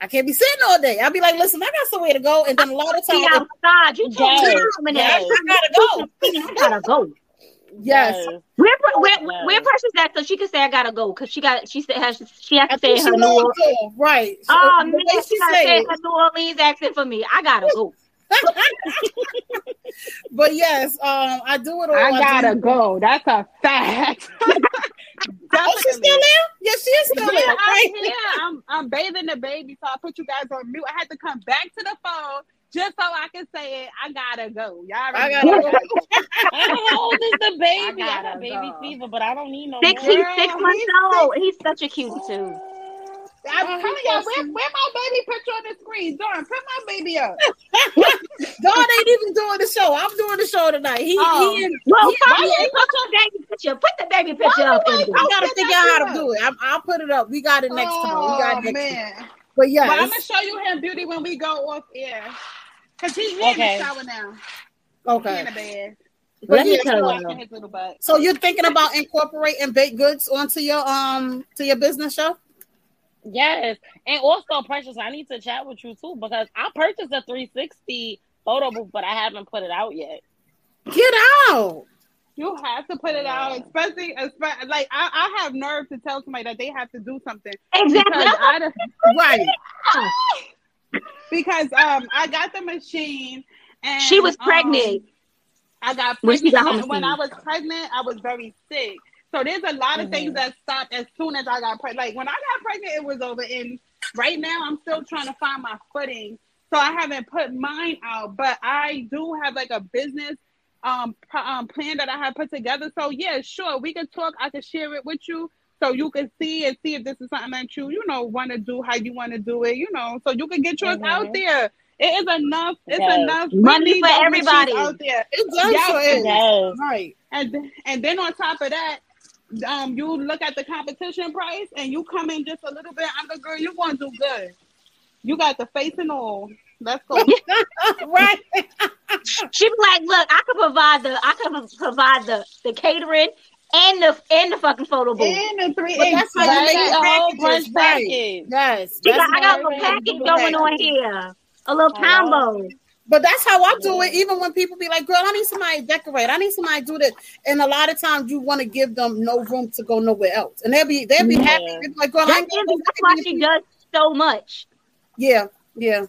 S3: I can't be sitting all day. I'll be like, listen, I got somewhere to go, and then a lot of times
S5: Be outside. You told me
S13: Yes, yes.
S5: I gotta go. I gotta go. *laughs*
S3: Yes.
S5: Where, where, where Precious at? So she can say I gotta go because she got she said has she has to say her
S3: she
S5: New Orleans.
S3: to, right. So,
S5: Oh
S3: the
S5: man,
S3: way
S5: she
S3: she
S5: gotta
S3: say
S5: say her New Orleans accent for me. I gotta go. *laughs*
S3: But yes, um, I do it all.
S4: I gotta
S3: do-
S4: go. That's a fact. *laughs* *laughs*
S3: Oh, she's still there? Yes, she is still
S4: yeah,
S3: there. Right?
S4: I'm here. I'm, I'm bathing the baby, so I put you guys on mute. I had to come back to the phone just so I can say it. I gotta go. Y'all
S3: I gotta
S4: know.
S3: go.
S13: How old is the baby? I,
S4: gotta
S13: got baby
S4: go.
S13: fever, but I don't need no
S5: Six,
S13: more.
S5: he's six
S4: Girl,
S5: months
S4: he's
S5: old. He's such a cutie too.
S4: I'm telling y'all, where, where my baby picture on the screen? Dawn, put my baby up. *laughs*
S3: Dawn ain't even doing the show. I'm doing the show tonight. He,
S4: Oh.
S3: he in,
S5: Well,
S3: he-
S5: fuck
S3: he
S5: Put your baby picture. Put the baby picture up.
S3: I gotta figure out how to do it. I'm, I'll put it up. We got it next time. We got
S4: Oh
S3: it next
S4: man.
S3: time. But yeah,
S4: But I'm gonna show you him beauty when we go off air. Cause he's he
S13: Okay.
S4: in the shower now. He
S3: okay.
S4: in the bed.
S3: But
S5: Let me tell
S3: so-
S4: his little butt.
S3: So you're thinking about incorporating baked goods onto your um to your business show?
S13: Yes, and also, Precious, I need to chat with you too because I purchased a 360 photo booth, but I haven't put it out yet.
S3: Get out.
S4: You have to put it out, especially, especially like I, I have nerve to tell somebody that they have to do something.
S5: Exactly.
S4: Because I
S3: Right. *laughs*
S4: because um I got the machine and
S5: She was
S4: um,
S5: pregnant.
S4: I got
S5: When she
S4: pregnant.
S5: got
S4: and when I was pregnant, I was very sick. So there's a lot of things that stopped as soon as I got pregnant. Like when I got pregnant, it was over. And right now, I'm still trying to find my footing. So I haven't put mine out, but I do have like a business um, p- um plan that I have put together. So yeah, sure, we can talk. I can share it with you. So you can see and see if this is something that you, you know, want to do, how you want to do it, you know, so you can get yours
S13: Mhm.
S4: out there. It is enough. It's
S13: Yes.
S4: enough.
S5: Money for everybody.
S4: out there.
S3: It does
S4: Yes,
S3: sure is.
S13: Yes.
S3: Right.
S4: And and then on top of that, um, you look at the competition price and you come in just a little bit under, girl, you're gonna do good. You got the face and all. Let's go. *laughs*
S3: right.
S5: She be like, look, I could provide the I could provide the the catering and the and the fucking photo booth.
S4: and the three
S3: But that's how you
S13: Right,
S3: make
S13: a whole
S3: packages,
S13: brunch
S3: right.
S13: package.
S3: Yes.
S5: She got, I got a
S3: how
S5: package going on here. A little
S13: Hello.
S5: combo.
S3: But that's how I do it. Even when people be like, "Girl, I need somebody to decorate. I need somebody to do this." And a lot of times, you want to give them no room to go nowhere else, and they'll be they'll be
S13: Yeah.
S3: happy. They'll be like, "Girl, I
S5: That's,
S3: ain't
S5: that's why she does so much.
S3: Yeah, yeah,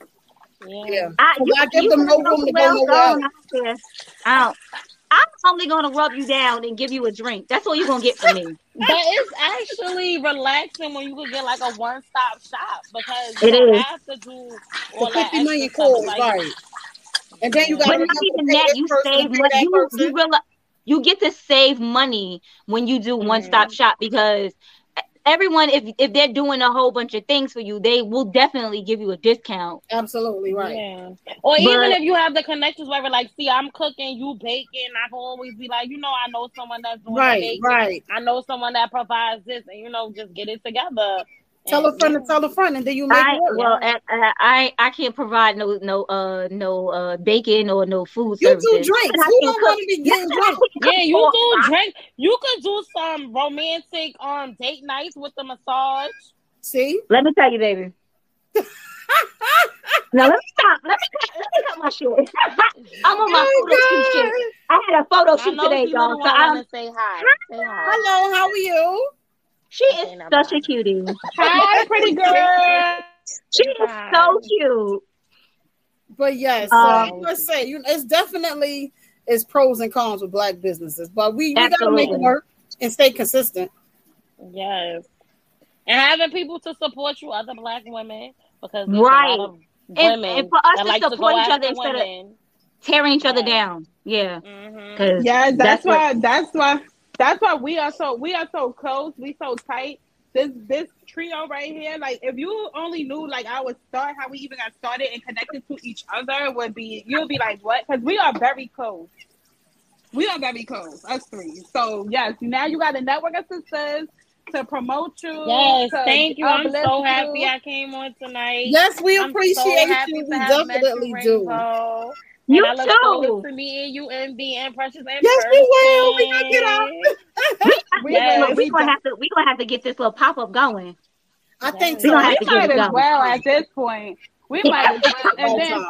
S13: Yeah.
S3: yeah.
S5: I,
S3: So
S5: you,
S3: I give
S5: you
S3: them
S5: can
S3: no
S5: go
S3: room to go
S5: well
S3: nowhere
S5: gone,
S3: else.
S5: I don't care. I don't. I'm only gonna rub you down and give you a drink. That's all you're gonna get from me. *laughs*
S13: But it's actually relaxing when you can get like a one stop shop because
S5: It
S13: you don't
S5: is.
S13: have to do
S3: For
S13: all that
S3: fifty million
S13: extra stuff.
S3: calls,
S13: Like,
S3: right? And then you got
S5: But not even that, you save money. You, you realize you get to save money when you do one stop shop because everyone, if if they're doing a whole bunch of things for you, they will definitely give you a discount.
S3: Absolutely right.
S6: Yeah. Or
S5: But-
S6: even if you have the connections where we're like, see, I'm cooking, you baking, I can always be like, you know, I know someone that's doing
S3: Right,
S6: baking.
S3: right.
S6: I know someone that provides this, and you know, just get it together.
S3: Tell a friend to tell a friend, and then you make
S5: I
S3: it
S5: well, I, I I I can't provide no no uh no uh bacon or no food
S3: You do drinks. You
S5: can
S3: don't wanna be getting *laughs* drunk.
S6: Yeah, you do drink. You could do some romantic um date nights with the massage.
S3: See,
S5: Let me tell you, baby. *laughs* now let me stop. Let me cut, let me cut my shit. *laughs* I'm on my
S3: Oh,
S5: photo shoot
S3: God.
S5: shit. I had a photo shoot today,
S6: she
S5: y'all.
S6: really
S5: So
S6: wanna
S5: I'm
S6: say hi. Say hi.
S3: Hello, how are you?
S5: She is such a cutie. *laughs*
S6: Hi, pretty girl.
S5: She is so cute.
S3: But yes,
S5: Um,
S3: I'm say you it's definitely it's pros and cons with black businesses, but we, we gotta make it work and stay consistent.
S6: Yes. And having people to support you, other black women, because
S5: Right.
S6: a lot of
S5: And,
S6: women
S5: and for us to
S6: like
S5: support
S6: go
S5: each other instead
S6: women.
S5: of tearing each other down. Yeah.
S6: Mm-hmm.
S5: 'Cause
S4: Yeah, that's,
S5: what-
S4: why. That's why. That's why we are so we are so close. We so tight. This this trio right here, like if you only knew like our start, how we even got started and connected to each other, would be you'll be like what? Because we are very close. We are very close, us three. So yes, now you got a network of sisters to promote you.
S6: Yes, thank you. I'm
S4: uplift
S6: so
S4: you.
S6: happy I came on tonight.
S3: Yes, we
S6: I'm
S3: appreciate
S6: so
S3: you. We definitely
S6: you,
S3: do.
S6: Rainbow.
S5: You
S6: and I look
S5: too.
S6: forward to meeting you and being precious in
S3: Yes, we will. We
S6: person.
S3: gonna get out.
S5: We,
S6: Yes.
S5: we gonna have to we gonna have to get this little pop up going.
S3: I think
S5: We
S3: so.
S5: gonna have
S4: we
S5: to
S4: might
S5: it
S4: as well at this point. We might as well. *laughs* And then,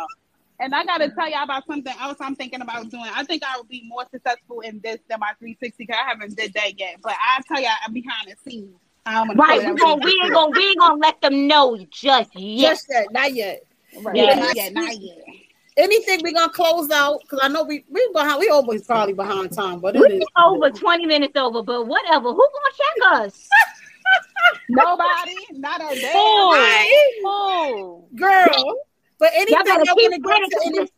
S4: and I gotta tell y'all about something else I'm thinking about doing. I think I will be more successful in this than my 360 because I haven't did that yet. But I tell y'all, I'm behind the scenes. I don't wanna
S5: Right, we gonna we ain't gonna we ain't gonna let them know just yet.
S3: Just that, not yet.
S4: Right.
S5: Yeah.
S4: Not yet, not yet.
S3: Anything we gonna close out because I know we we behind. We always probably behind time, but it
S5: We
S3: is.
S5: over twenty minutes over, but whatever. Who gonna check us? *laughs*
S4: Nobody, not a day.
S6: Who?
S3: Right?
S6: Who?
S3: girl. But anything
S5: Y'all
S3: want to
S5: playing
S3: get to any,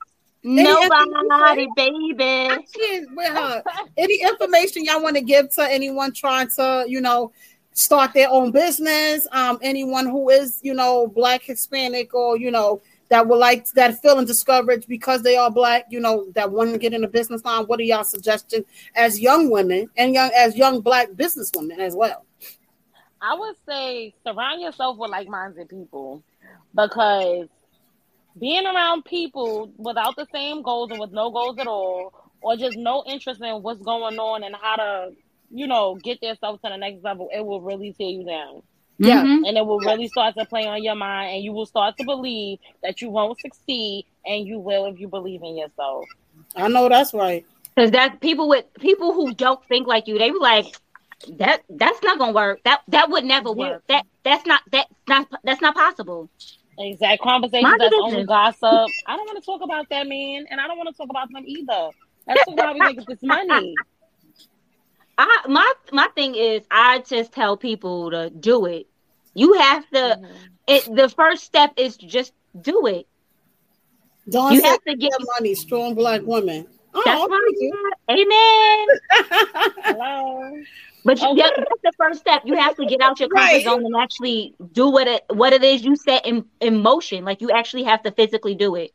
S5: Nobody, baby.
S3: Shit, with her. Any information y'all want to give to anyone trying to, you know, start their own business? Um, anyone who is, you know, black, Hispanic, or you know, that would like that feeling discouraged because they are black, you know, that want to get in a business line. What are y'all suggestions as young women and young as young black businesswomen as well?
S6: I would say surround yourself with like-minded people because being around people without the same goals and with no goals at all, or just no interest in what's going on and how to, you know, get yourself to the next level, it will really tear you down.
S3: Yeah.
S5: Mhm.
S6: And it will really start to play on your mind, and you will start to believe that you won't succeed, and you will if you believe in yourself.
S3: I know that's right.
S5: Cause that people with people who don't think like you, they be like, that that's not gonna work. That that would never work. That that's not that's not that's not possible.
S6: Exact conversations
S5: Mind your
S6: that's only gossip. I don't want to talk about that man, and I don't want to talk about them either. Let's talk about how we make this money. *laughs*
S5: I my my thing is I just tell people to do it. You have to
S6: Mm-hmm.
S5: it the first step is just do it.
S3: Don't
S5: You have to get
S3: money, strong black woman. Oh,
S5: that's
S3: thank you.
S5: right. Amen. *laughs*
S6: Hello.
S5: But you,
S6: Okay.
S5: that- that's the first step. You have to get out your comfort
S3: Right.
S5: zone and actually do what it what it is you set in, in motion. Like you actually have to physically do it.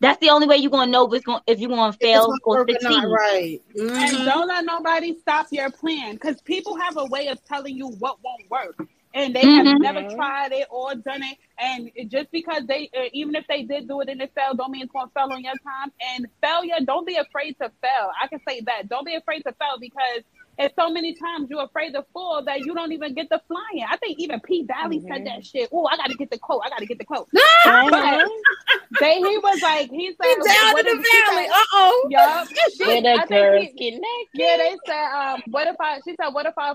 S5: That's the only way you're gonna know if it's going if you're gonna fail
S3: gonna
S5: or succeed.
S3: right.
S4: And
S3: Mhm.
S4: don't let nobody stop your plan because people have a way of telling you what won't work. And they
S5: Mhm.
S4: have never tried it or done it. And just because they, uh, even if they did do it and it failed, don't mean it's going to fail on your time. And failure, don't be afraid to fail. I can say that. Don't be afraid to fail because it's so many times you're afraid to fall that you don't even get the flying. I think even P. Valley said that shit. Oh, I got to get the quote. I got to get the quote. *laughs* But they, he was like, he said,
S3: He down
S4: what
S3: in
S4: if-
S3: the valley.
S4: said-
S3: Uh oh.
S4: Yup. *laughs*
S6: Where
S4: I
S6: girls
S4: he-
S6: naked.
S4: yeah, they said, um, what if I? She said, what if I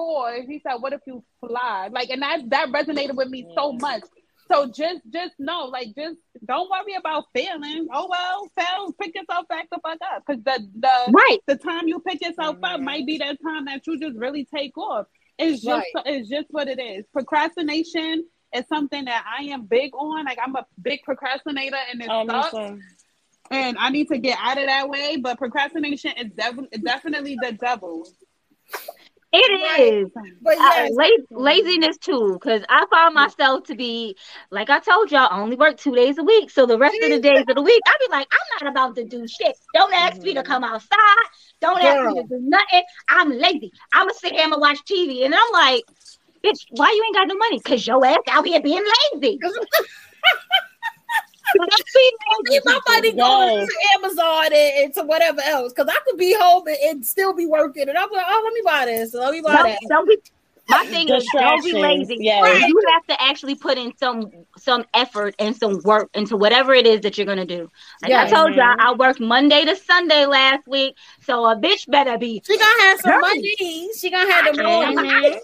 S4: fall? He said, what if you fly? Like, and that that resonated with me so mm. much. So just just know, like, just don't worry about failing. Oh well, fail. Pick yourself back the fuck up, because the the
S5: Right.
S4: the time you pick yourself up mm-hmm. might be that time that you just really take off. It's just
S3: Right.
S4: it's just what it is. Procrastination is something that I am big on. Like I'm a big procrastinator, and it
S6: Oh, me
S4: sucks. and I need to get out of that way. But procrastination is def- definitely the devil.
S5: It is,
S3: but yes.
S5: la- laziness too. Because I find myself to be, like I told y'all, I only work two days a week. So the rest of the days of the week, I be like, I'm not about to do shit. Don't ask me to mm. come outside. Don't ask me to do nothing. I'm lazy. I'ma sit here and watch TV, and I'm like, bitch, why you ain't got no money? Cause your ass out here being lazy. *laughs*
S3: Leave my money going to Amazon and, and to whatever else. Because I could be home and, and still be working. And I'm like, oh, let me buy this. Let me buy
S5: Don't,
S3: that.
S5: don't be. My thing is don't be lazy.
S13: yes.
S5: You have to actually put in some some effort and some work into whatever it is that you're gonna do. Like
S3: Yes.
S5: I told y'all,
S13: Mm-hmm.
S5: I worked Monday to Sunday last week, so a bitch better be.
S3: She gonna have some money. She gonna have the money.
S5: Mhm.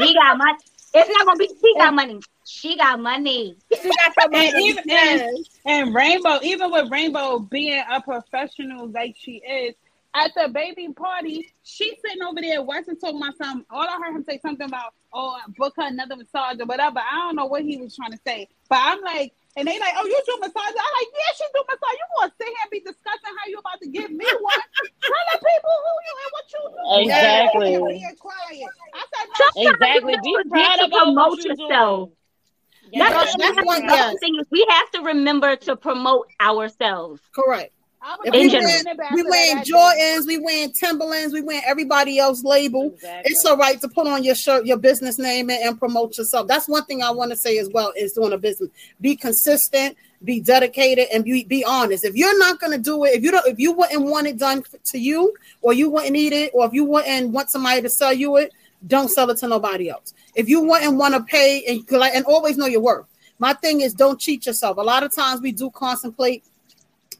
S5: She got money. It's not gonna be she got money. She got money.
S3: She got some
S4: And even and, and Rainbow, even with Rainbow being a professional like she is, at the baby party, she's sitting over there watching talking about something. All I heard him say something about, oh, book her another massage or whatever. I don't know what he was trying to say. But I'm like, and they like, oh, you do massage? I'm like, yeah, she do massage. You gonna sit here and be discussing how you about to give me one? Tell the people who you and what you do. *laughs*
S13: Exactly.
S4: Yeah, yeah, yeah, quiet. I said, no,
S13: Exactly. Be
S5: You
S13: proud
S5: to promote
S13: you're
S5: yourself.
S13: doing.
S5: That's,
S13: Yes.
S5: that's
S3: that's one-
S5: the
S3: yes.
S5: thing is we have to remember to promote ourselves.
S3: Correct.
S4: I'm
S5: In
S3: we
S5: general.
S3: wearing, we wearing Jordans, we wearing Timberlands, we wearing everybody else label.
S13: Exactly.
S3: It's all right to put on your shirt, your business name, and, and promote yourself. That's one thing I want to say as well is doing a business. Be consistent, be dedicated, and be, be honest. If you're not gonna do it, if you don't, if you wouldn't want it done to you, or you wouldn't need it, or if you wouldn't want somebody to sell you it, don't sell it to nobody else. If you wouldn't want to pay and like and always know your worth. My thing is don't cheat yourself. A lot of times we do contemplate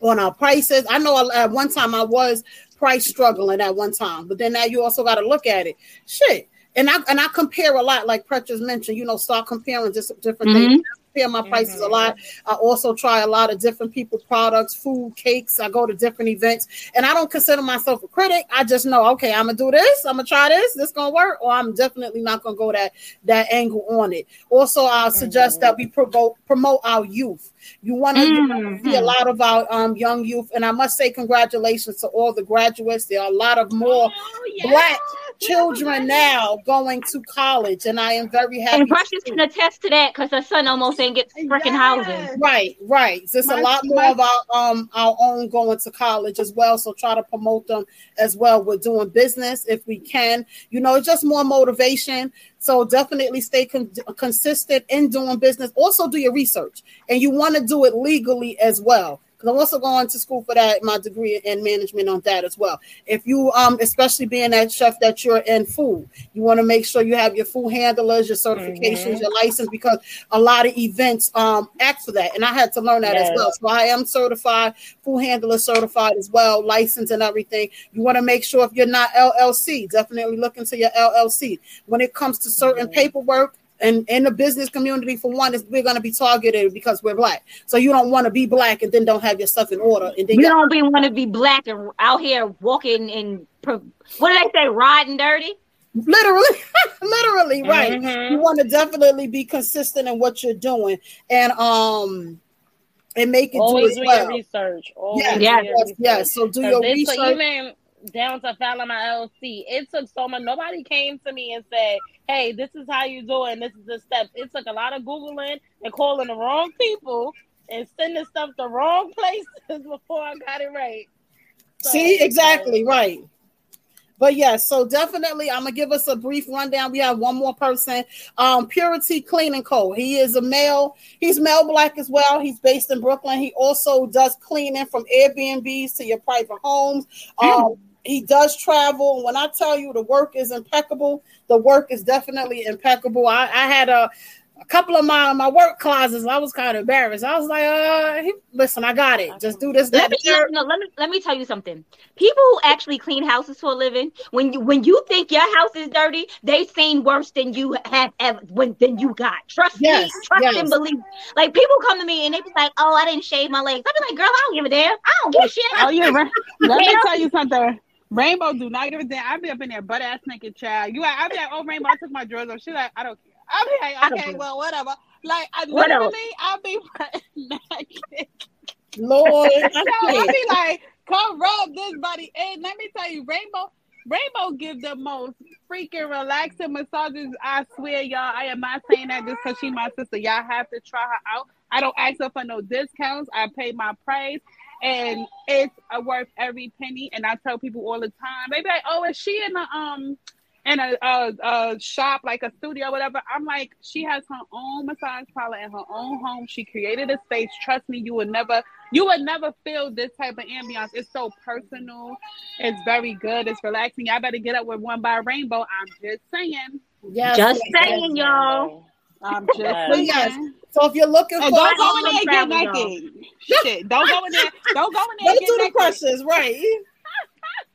S3: on our prices. I know at one time I was price struggling at one time, but then now you also got to look at it. Shit. And I and I compare a lot, like Precious mentioned, you know, start comparing just different
S5: Mhm.
S3: things. Compare my prices a lot. I also try a lot of different people products, food, cakes. I go to different events, and I don't consider myself a critic. I just know, okay, I'm gonna do this. I'm gonna try this. This gonna work, or I'm definitely not gonna go that that angle on it. Also, I suggest that we promote promote our youth. You want to
S5: Mhm.
S3: see a lot of our um, young youth, and I must say congratulations to all the graduates. There are a lot of more black children now going to college, and I am very happy.
S5: And Precious can attest to that because her son almost ain't get freaking housing.
S3: Right, right. There's a
S4: My-
S3: lot more
S4: my-
S3: of our um our own going to college as well. So try to promote them as well. We're doing business if we can. You know, it's just more motivation. So definitely stay con- consistent in doing business. Also do your research, and you want to do it legally as well. Because I'm also going to school for that, my degree in management on that as well. If you um, especially being that chef that you're in food, you want to make sure you have your food handlers, your certifications, your license, because a lot of events um ask for that, and I had to learn that as well. So I am certified, food handler certified as well, licensed and everything. You want to make sure if you're not LLC, definitely look into your LLC. When it comes to certain paperwork. And in the business community, for one, is we're going to be targeted because we're black. So you don't want to be black and then don't have your stuff in order. And then
S5: You
S3: you
S5: don't be want to be black and out here walking and what do they say, riding dirty?
S3: literally *laughs* literally right
S13: Mhm.
S3: you want to definitely be consistent in what you're doing and um and make it do
S13: Always
S3: as
S13: do
S3: well
S13: your research. Always
S3: yes,
S13: do
S5: Yes,
S13: your
S3: yes,
S13: research.
S3: yes. so do
S13: 'Cause
S3: your
S13: it took-
S3: research
S13: even down to filing my LLC. It took so much. Nobody came to me and said, "Hey, this is how you do it. and This is the steps." It took a lot of googling and calling the wrong people and sending stuff to wrong *laughs* places before I got it right. So,
S3: see exactly right but yes so definitely i'm gonna give us a brief rundown we have one more person um purity clean and co he is a male he's male black as well he's based in brooklyn he also does cleaning from airbnbs to your private homes um he does travel when i tell you the work is impeccable the work is definitely impeccable i, I had a a couple of my my work closets, I was kind of embarrassed. I was like, uh, he, listen, I got it. Just do this,
S5: Let me,
S3: the third.
S5: no, let me let me tell you something. People who actually clean houses for a living, when you when you think your house is dirty, they've seen worse than you have ever when than you got. Trust
S3: Yes,
S5: me, trust
S3: yes.
S5: and believe. Like people come to me and they be like, "Oh, I didn't shave my legs." I be like, "Girl, I don't give a damn. I don't give a shit."
S4: Oh yeah, Ra- *laughs* let me tell you something. Rainbow do not give a damn. I be up in there butt ass naked, child. You, I be like, oh Rainbow, I took my drawers off. She like, I don't care. I be like, okay, well, whatever. Like, uh,
S5: I
S4: literally, I'll be *laughs* naked.
S3: Lord, *laughs*
S4: so I be like, come rub this body. And let me tell you, Rainbow, Rainbow give the most freaking relaxing massages. I swear, y'all. I am not saying that just because she my sister. Y'all have to try her out. I don't ask her for no discounts. I pay my price. And it's uh, worth every penny. And I tell people all the time, maybe like, oh, is she in the um in a, a, a shop like a studio, whatever. I'm like, she has her own massage parlor in her own home. She created a space. Trust me, you would never, you would never feel this type of ambiance. It's so personal. It's very good. It's relaxing. Y'all better get up with one by Rainbow. I'm just saying.
S5: Yes, just saying, y'all.
S4: I'm just saying.
S3: Yes. So if you're looking
S4: and
S3: for,
S4: don't go in there and get naked. Shit, don't go in there. Don't go in there.
S3: Don't
S4: and
S3: do
S4: get
S3: the
S4: naked.
S3: pressures, right?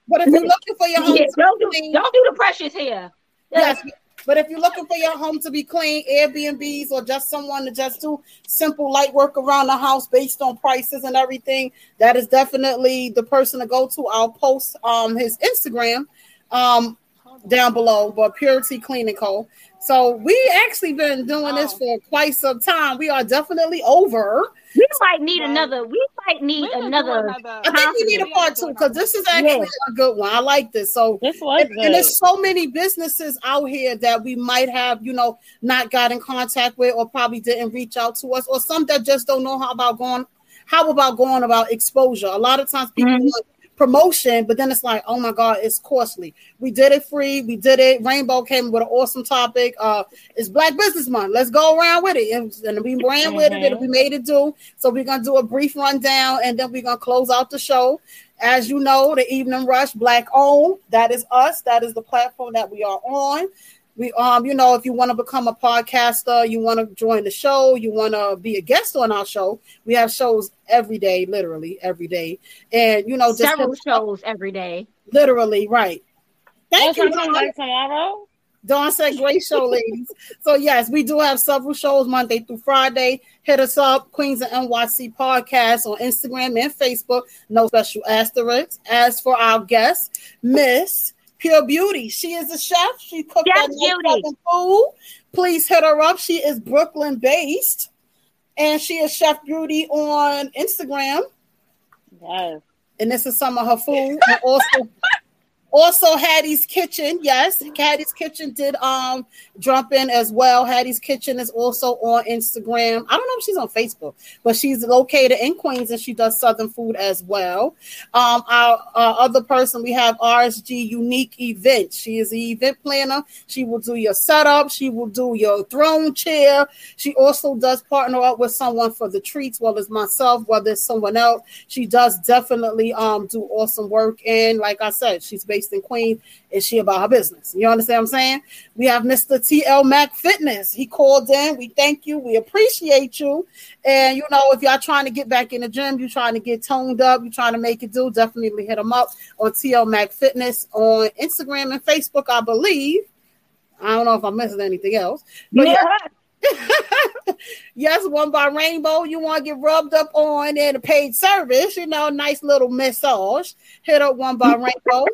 S3: But if you're looking for your home,
S5: Yeah,
S3: to
S5: don't
S3: be
S5: do
S3: clean,
S5: don't do the precious here.
S3: Yes, but if you're looking for your home to be clean, Airbnbs or just someone to just do simple light work around the house based on prices and everything, that is definitely the person to go to. I'll post um his Instagram um down below, but Purity Cleaning Co. So we actually been doing this for quite some time. We are definitely over.
S5: We might need another. We might need another.
S3: I think we need a part two because this is actually
S5: Yes.
S3: a good one. I like this. So
S13: This was
S3: and, and there's so many businesses out here that we might have, you know, not got in contact with or probably didn't reach out to us, or some that just don't know how about going how about going about exposure. A lot of times people
S5: Mm-hmm.
S3: Promotion, but then it's like, oh my God, it's costly. We did it free, we did it. Rainbow came with an awesome topic. Uh it's Black Business Month. Let's go around with it. And, and we ran with it, and we made it do. So we're gonna do a brief rundown and then we're gonna close out the show. As you know, the Evening Rush, Black owned. That is us. That is the platform that we are on. We um, you know, if you want to become a podcaster, you want to join the show, you want to be a guest on our show. We have shows every day, literally every day, and you know, just
S5: Several shows every day.
S3: literally right. Thank you,
S13: so I'm
S3: Dawn.
S13: tomorrow.
S3: Dawn said, "Great show, ladies." so yes, we do have several shows Monday through Friday. Hit us up, Queens of NYC podcast on Instagram and Facebook. No special asterisks. As for our guest, Miss Pure Beauty, she is a chef. She cooks
S5: Yes, Beauty.
S3: Food. Please hit her up. She is Brooklyn based, and she is Chef Beauty on Instagram.
S13: Yes.
S3: And this is some of her food, also. *laughs* Also, Hattie's Kitchen, yes, Hattie's Kitchen did um jump in as well. Hattie's Kitchen is also on Instagram. I don't know if she's on Facebook, but she's located in Queens and she does Southern food as well. Um, our, our other person we have RSG Unique event She is the event planner. She will do your setup. She will do your throne chair. She also does partner up with someone for the treats, whether it's myself, whether it's someone else. She does definitely um do awesome work. And like I said, she's based in Queens and she about her business. You understand what I'm saying? We have Mr. TL Mac Fitness. He called in. We thank you. We appreciate you. And you know, if y'all trying to get back in the gym, you're trying to get toned up, you're trying to make it do, definitely hit him up on TL Mac Fitness on Instagram and Facebook, I believe. I don't know if I'm missing anything else. But yeah. *laughs* yes, one by Rainbow. You want to get rubbed up on in a paid service, you know, nice little massage. Hit up one by *laughs* Rainbow.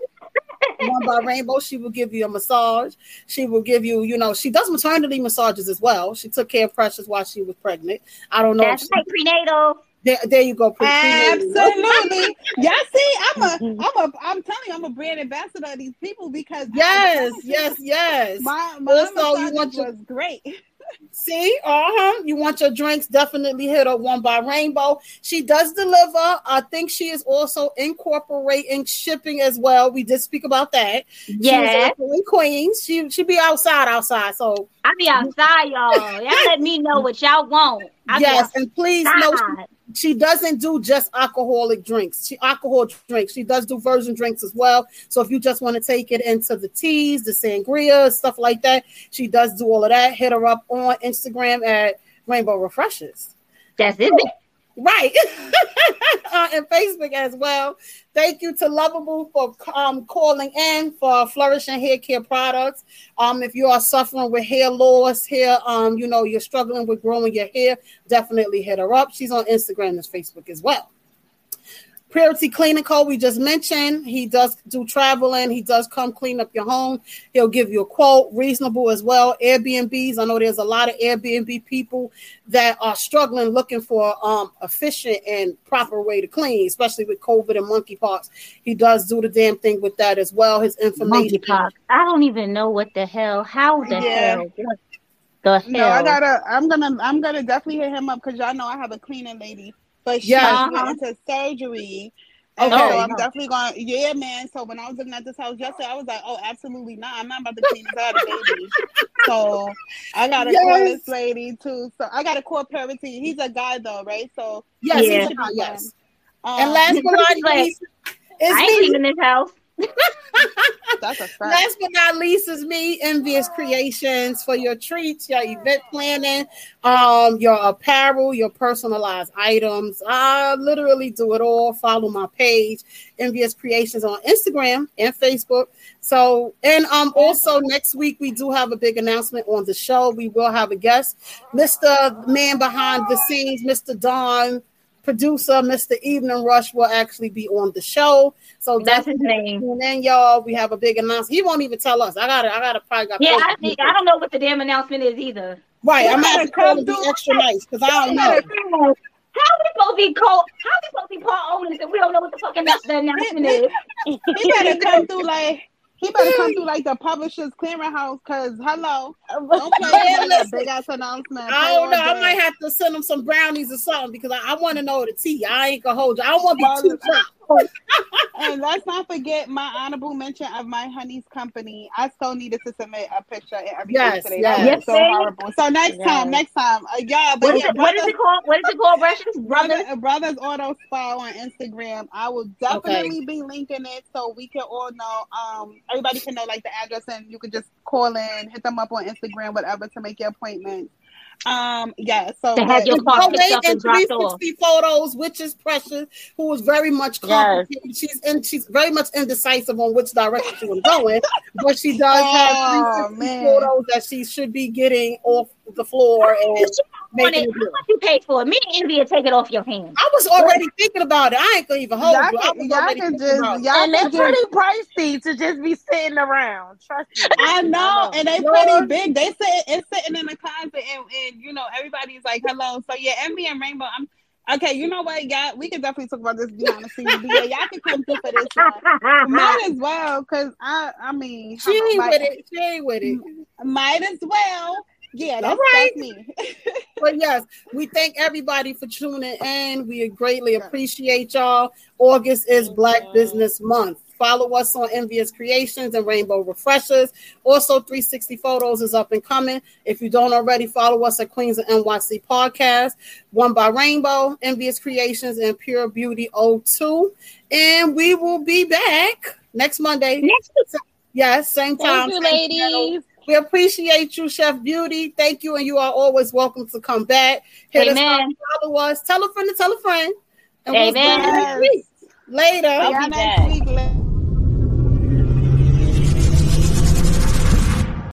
S3: One by Rainbow, she will give you a massage. She will give you, you know, she does maternity massages as well. She took care of Precious while she was pregnant. I don't know. if
S5: That's
S3: she-
S5: right, prenatal.
S3: there, there you go. pre-
S4: Absolutely. Y'all see, I'm a, I'm a, I'm telling you, I'm a brand ambassador of these people because
S3: Yes, yes, yes.
S4: My, my
S3: Also, you
S4: massage
S3: want your-
S4: was great.
S3: See, uh huh. You want your drinks? Definitely hit up One by Rainbow. She does deliver. I think she is also incorporating shipping as well. We did speak about that.
S5: Yeah.
S3: in Queens. She she be outside, outside. So
S5: I be outside, y'all. Y'all let me know what y'all want. I
S3: yes, and please know she, she doesn't do just alcoholic drinks. She alcohol drinks. She does do version drinks as well. So if you just want to take it into the teas, the sangria, stuff like that, she does do all of that. Hit her up on Instagram at Rainbow Refreshes.
S5: That's it.
S3: Right. *laughs* uh, and Facebook as well. Thank you to Lovable for um, calling in for flourishing hair care products. Um, if you are suffering with hair loss, hair, um, you know, you're struggling with growing your hair, definitely hit her up. She's on Instagram and Facebook as well. Purity Cleaning Co. We just mentioned he does do traveling. He does come clean up your home. He'll give you a quote, reasonable as well. Airbnbs. I know there's a lot of Airbnb people that are struggling looking for um efficient and proper way to clean, especially with COVID and monkeypox. He does do the damn thing with that as well. His information.
S5: Monkeypox. I don't even know what the hell. How the
S4: Yeah.
S5: hell? The hell?
S4: No, I gotta. I'm gonna. I'm gonna definitely hit him up because y'all know I have a cleaning lady, but she
S3: Yeah.
S4: went
S5: Uh-huh.
S4: into surgery. And
S3: Okay.
S4: so I'm definitely going. Yeah, man. So when I was looking at this house yesterday, I was like, "Oh, absolutely not! I'm not about to clean this out, baby." so I gotta call this lady too. So I gotta call Purity. He's a guy though, right? So
S3: Yes,
S4: he
S5: Yeah.
S3: he's
S4: should be
S3: yes.
S4: fine.
S3: And
S4: Um,
S3: last *laughs* but not least,
S5: I ain't
S3: it's me.
S5: leaving this house.
S4: That's a fact.
S3: Last but not least is me, Envious Creations for your treats, your event planning, um, your apparel, your personalized items. I literally do it all. Follow my page, Envious Creations on Instagram and Facebook. So, and um, also next week we do have a big announcement on the show. We will have a guest, Mr. Man behind the scenes, Mr. Don. Producer Mr. Evening Rush will actually be on the show. So
S5: That's his
S3: definitely
S5: name.
S3: tune in, y'all. We have a big announcement. He won't even tell us. I gotta, I gotta probably got
S5: Yeah, I think I don't know what the damn announcement is either.
S3: right. I'm
S4: You
S3: gonna
S4: gotta
S3: call
S4: come
S3: to extra nice because I don't know.
S5: How
S3: know.
S5: we supposed to be called? How we supposed to be part owners if we don't know what the fucking the announcement is?
S4: he better come through like he better come through like the publishers clearinghouse because hello uh, don't play
S3: Yeah,
S4: with
S3: listen.
S4: big ass announcement
S3: I don't know. I might have to send him some brownies or something because I, I want to know the tea. I ain't gonna hold you. I don't want to be too proud.
S4: And let's not forget my honorable mention of my honey's company I still needed to submit a picture and everything
S3: Yes,
S4: today
S3: yes.
S5: Yes,
S4: so horrible so next
S5: Yes.
S4: time next time uh, y'all but
S5: What is,
S4: yeah
S5: it, what is it called? What is it called, Russians? Brothers? *laughs*
S4: Brothers Auto Spa on Instagram. I will definitely be linking it so we can all know. Um, everybody can know like the address, and you can just call in, hit them up on Instagram, whatever, to make your appointment. Um, yeah. So
S5: To have
S4: but-
S5: your car picked up and
S3: and
S5: dropped off.
S3: 360 photos, which is precious, who was very much complicated. She's in, she's very much indecisive on which direction she was going, but she does have *laughs*
S4: Oh,
S3: 360
S4: man.
S3: photos that she should be getting off the floor and
S5: On
S3: making
S5: it.
S3: it
S5: How much you paid for it? Me and Envy will take it off your hands.
S3: I was already thinking about it. I ain't gonna even hold
S4: Y'all
S3: you. I
S4: can-
S3: was
S4: y'all can just- y'all
S6: And they're pretty
S4: just-
S6: pricey to just be sitting around. Trust me. *laughs*
S4: I know, and they
S3: Lord.
S4: pretty big. They sit it's sitting in the closet, and, and you know everybody's like, "Hello." So yeah, Envy and Rainbow. I'm okay. You know what, y'all? We can definitely talk about this behind the scenes. But yeah, y'all can come through for this one. Might as well, cause I, I mean,
S3: She ain't with it. She ain't with it.
S4: Might as well. Yeah, that's,
S3: All right.
S4: that's me. *laughs*
S3: But yes, we thank everybody for tuning in. We greatly appreciate y'all. August is Black Business Month. Follow us on Envious Creations and Rainbow Refreshers. Also, 360 Photos is up and coming. If you don't already, follow us at Queens of NYC Podcast, one by Rainbow, Envious Creations, and Pure Beauty 02. And we will be back next Monday.
S5: Next
S3: Yes, same time.
S6: Thank you,
S3: same channel.
S6: Ladies.
S3: We appreciate you, Chef Beauty. Thank you, and you are always welcome to come back. Hit us up, follow us, tell a friend to tell a friend. And we'll see you next week. Later.
S6: I'll
S4: Y'all
S6: be
S4: next
S6: back.
S4: week.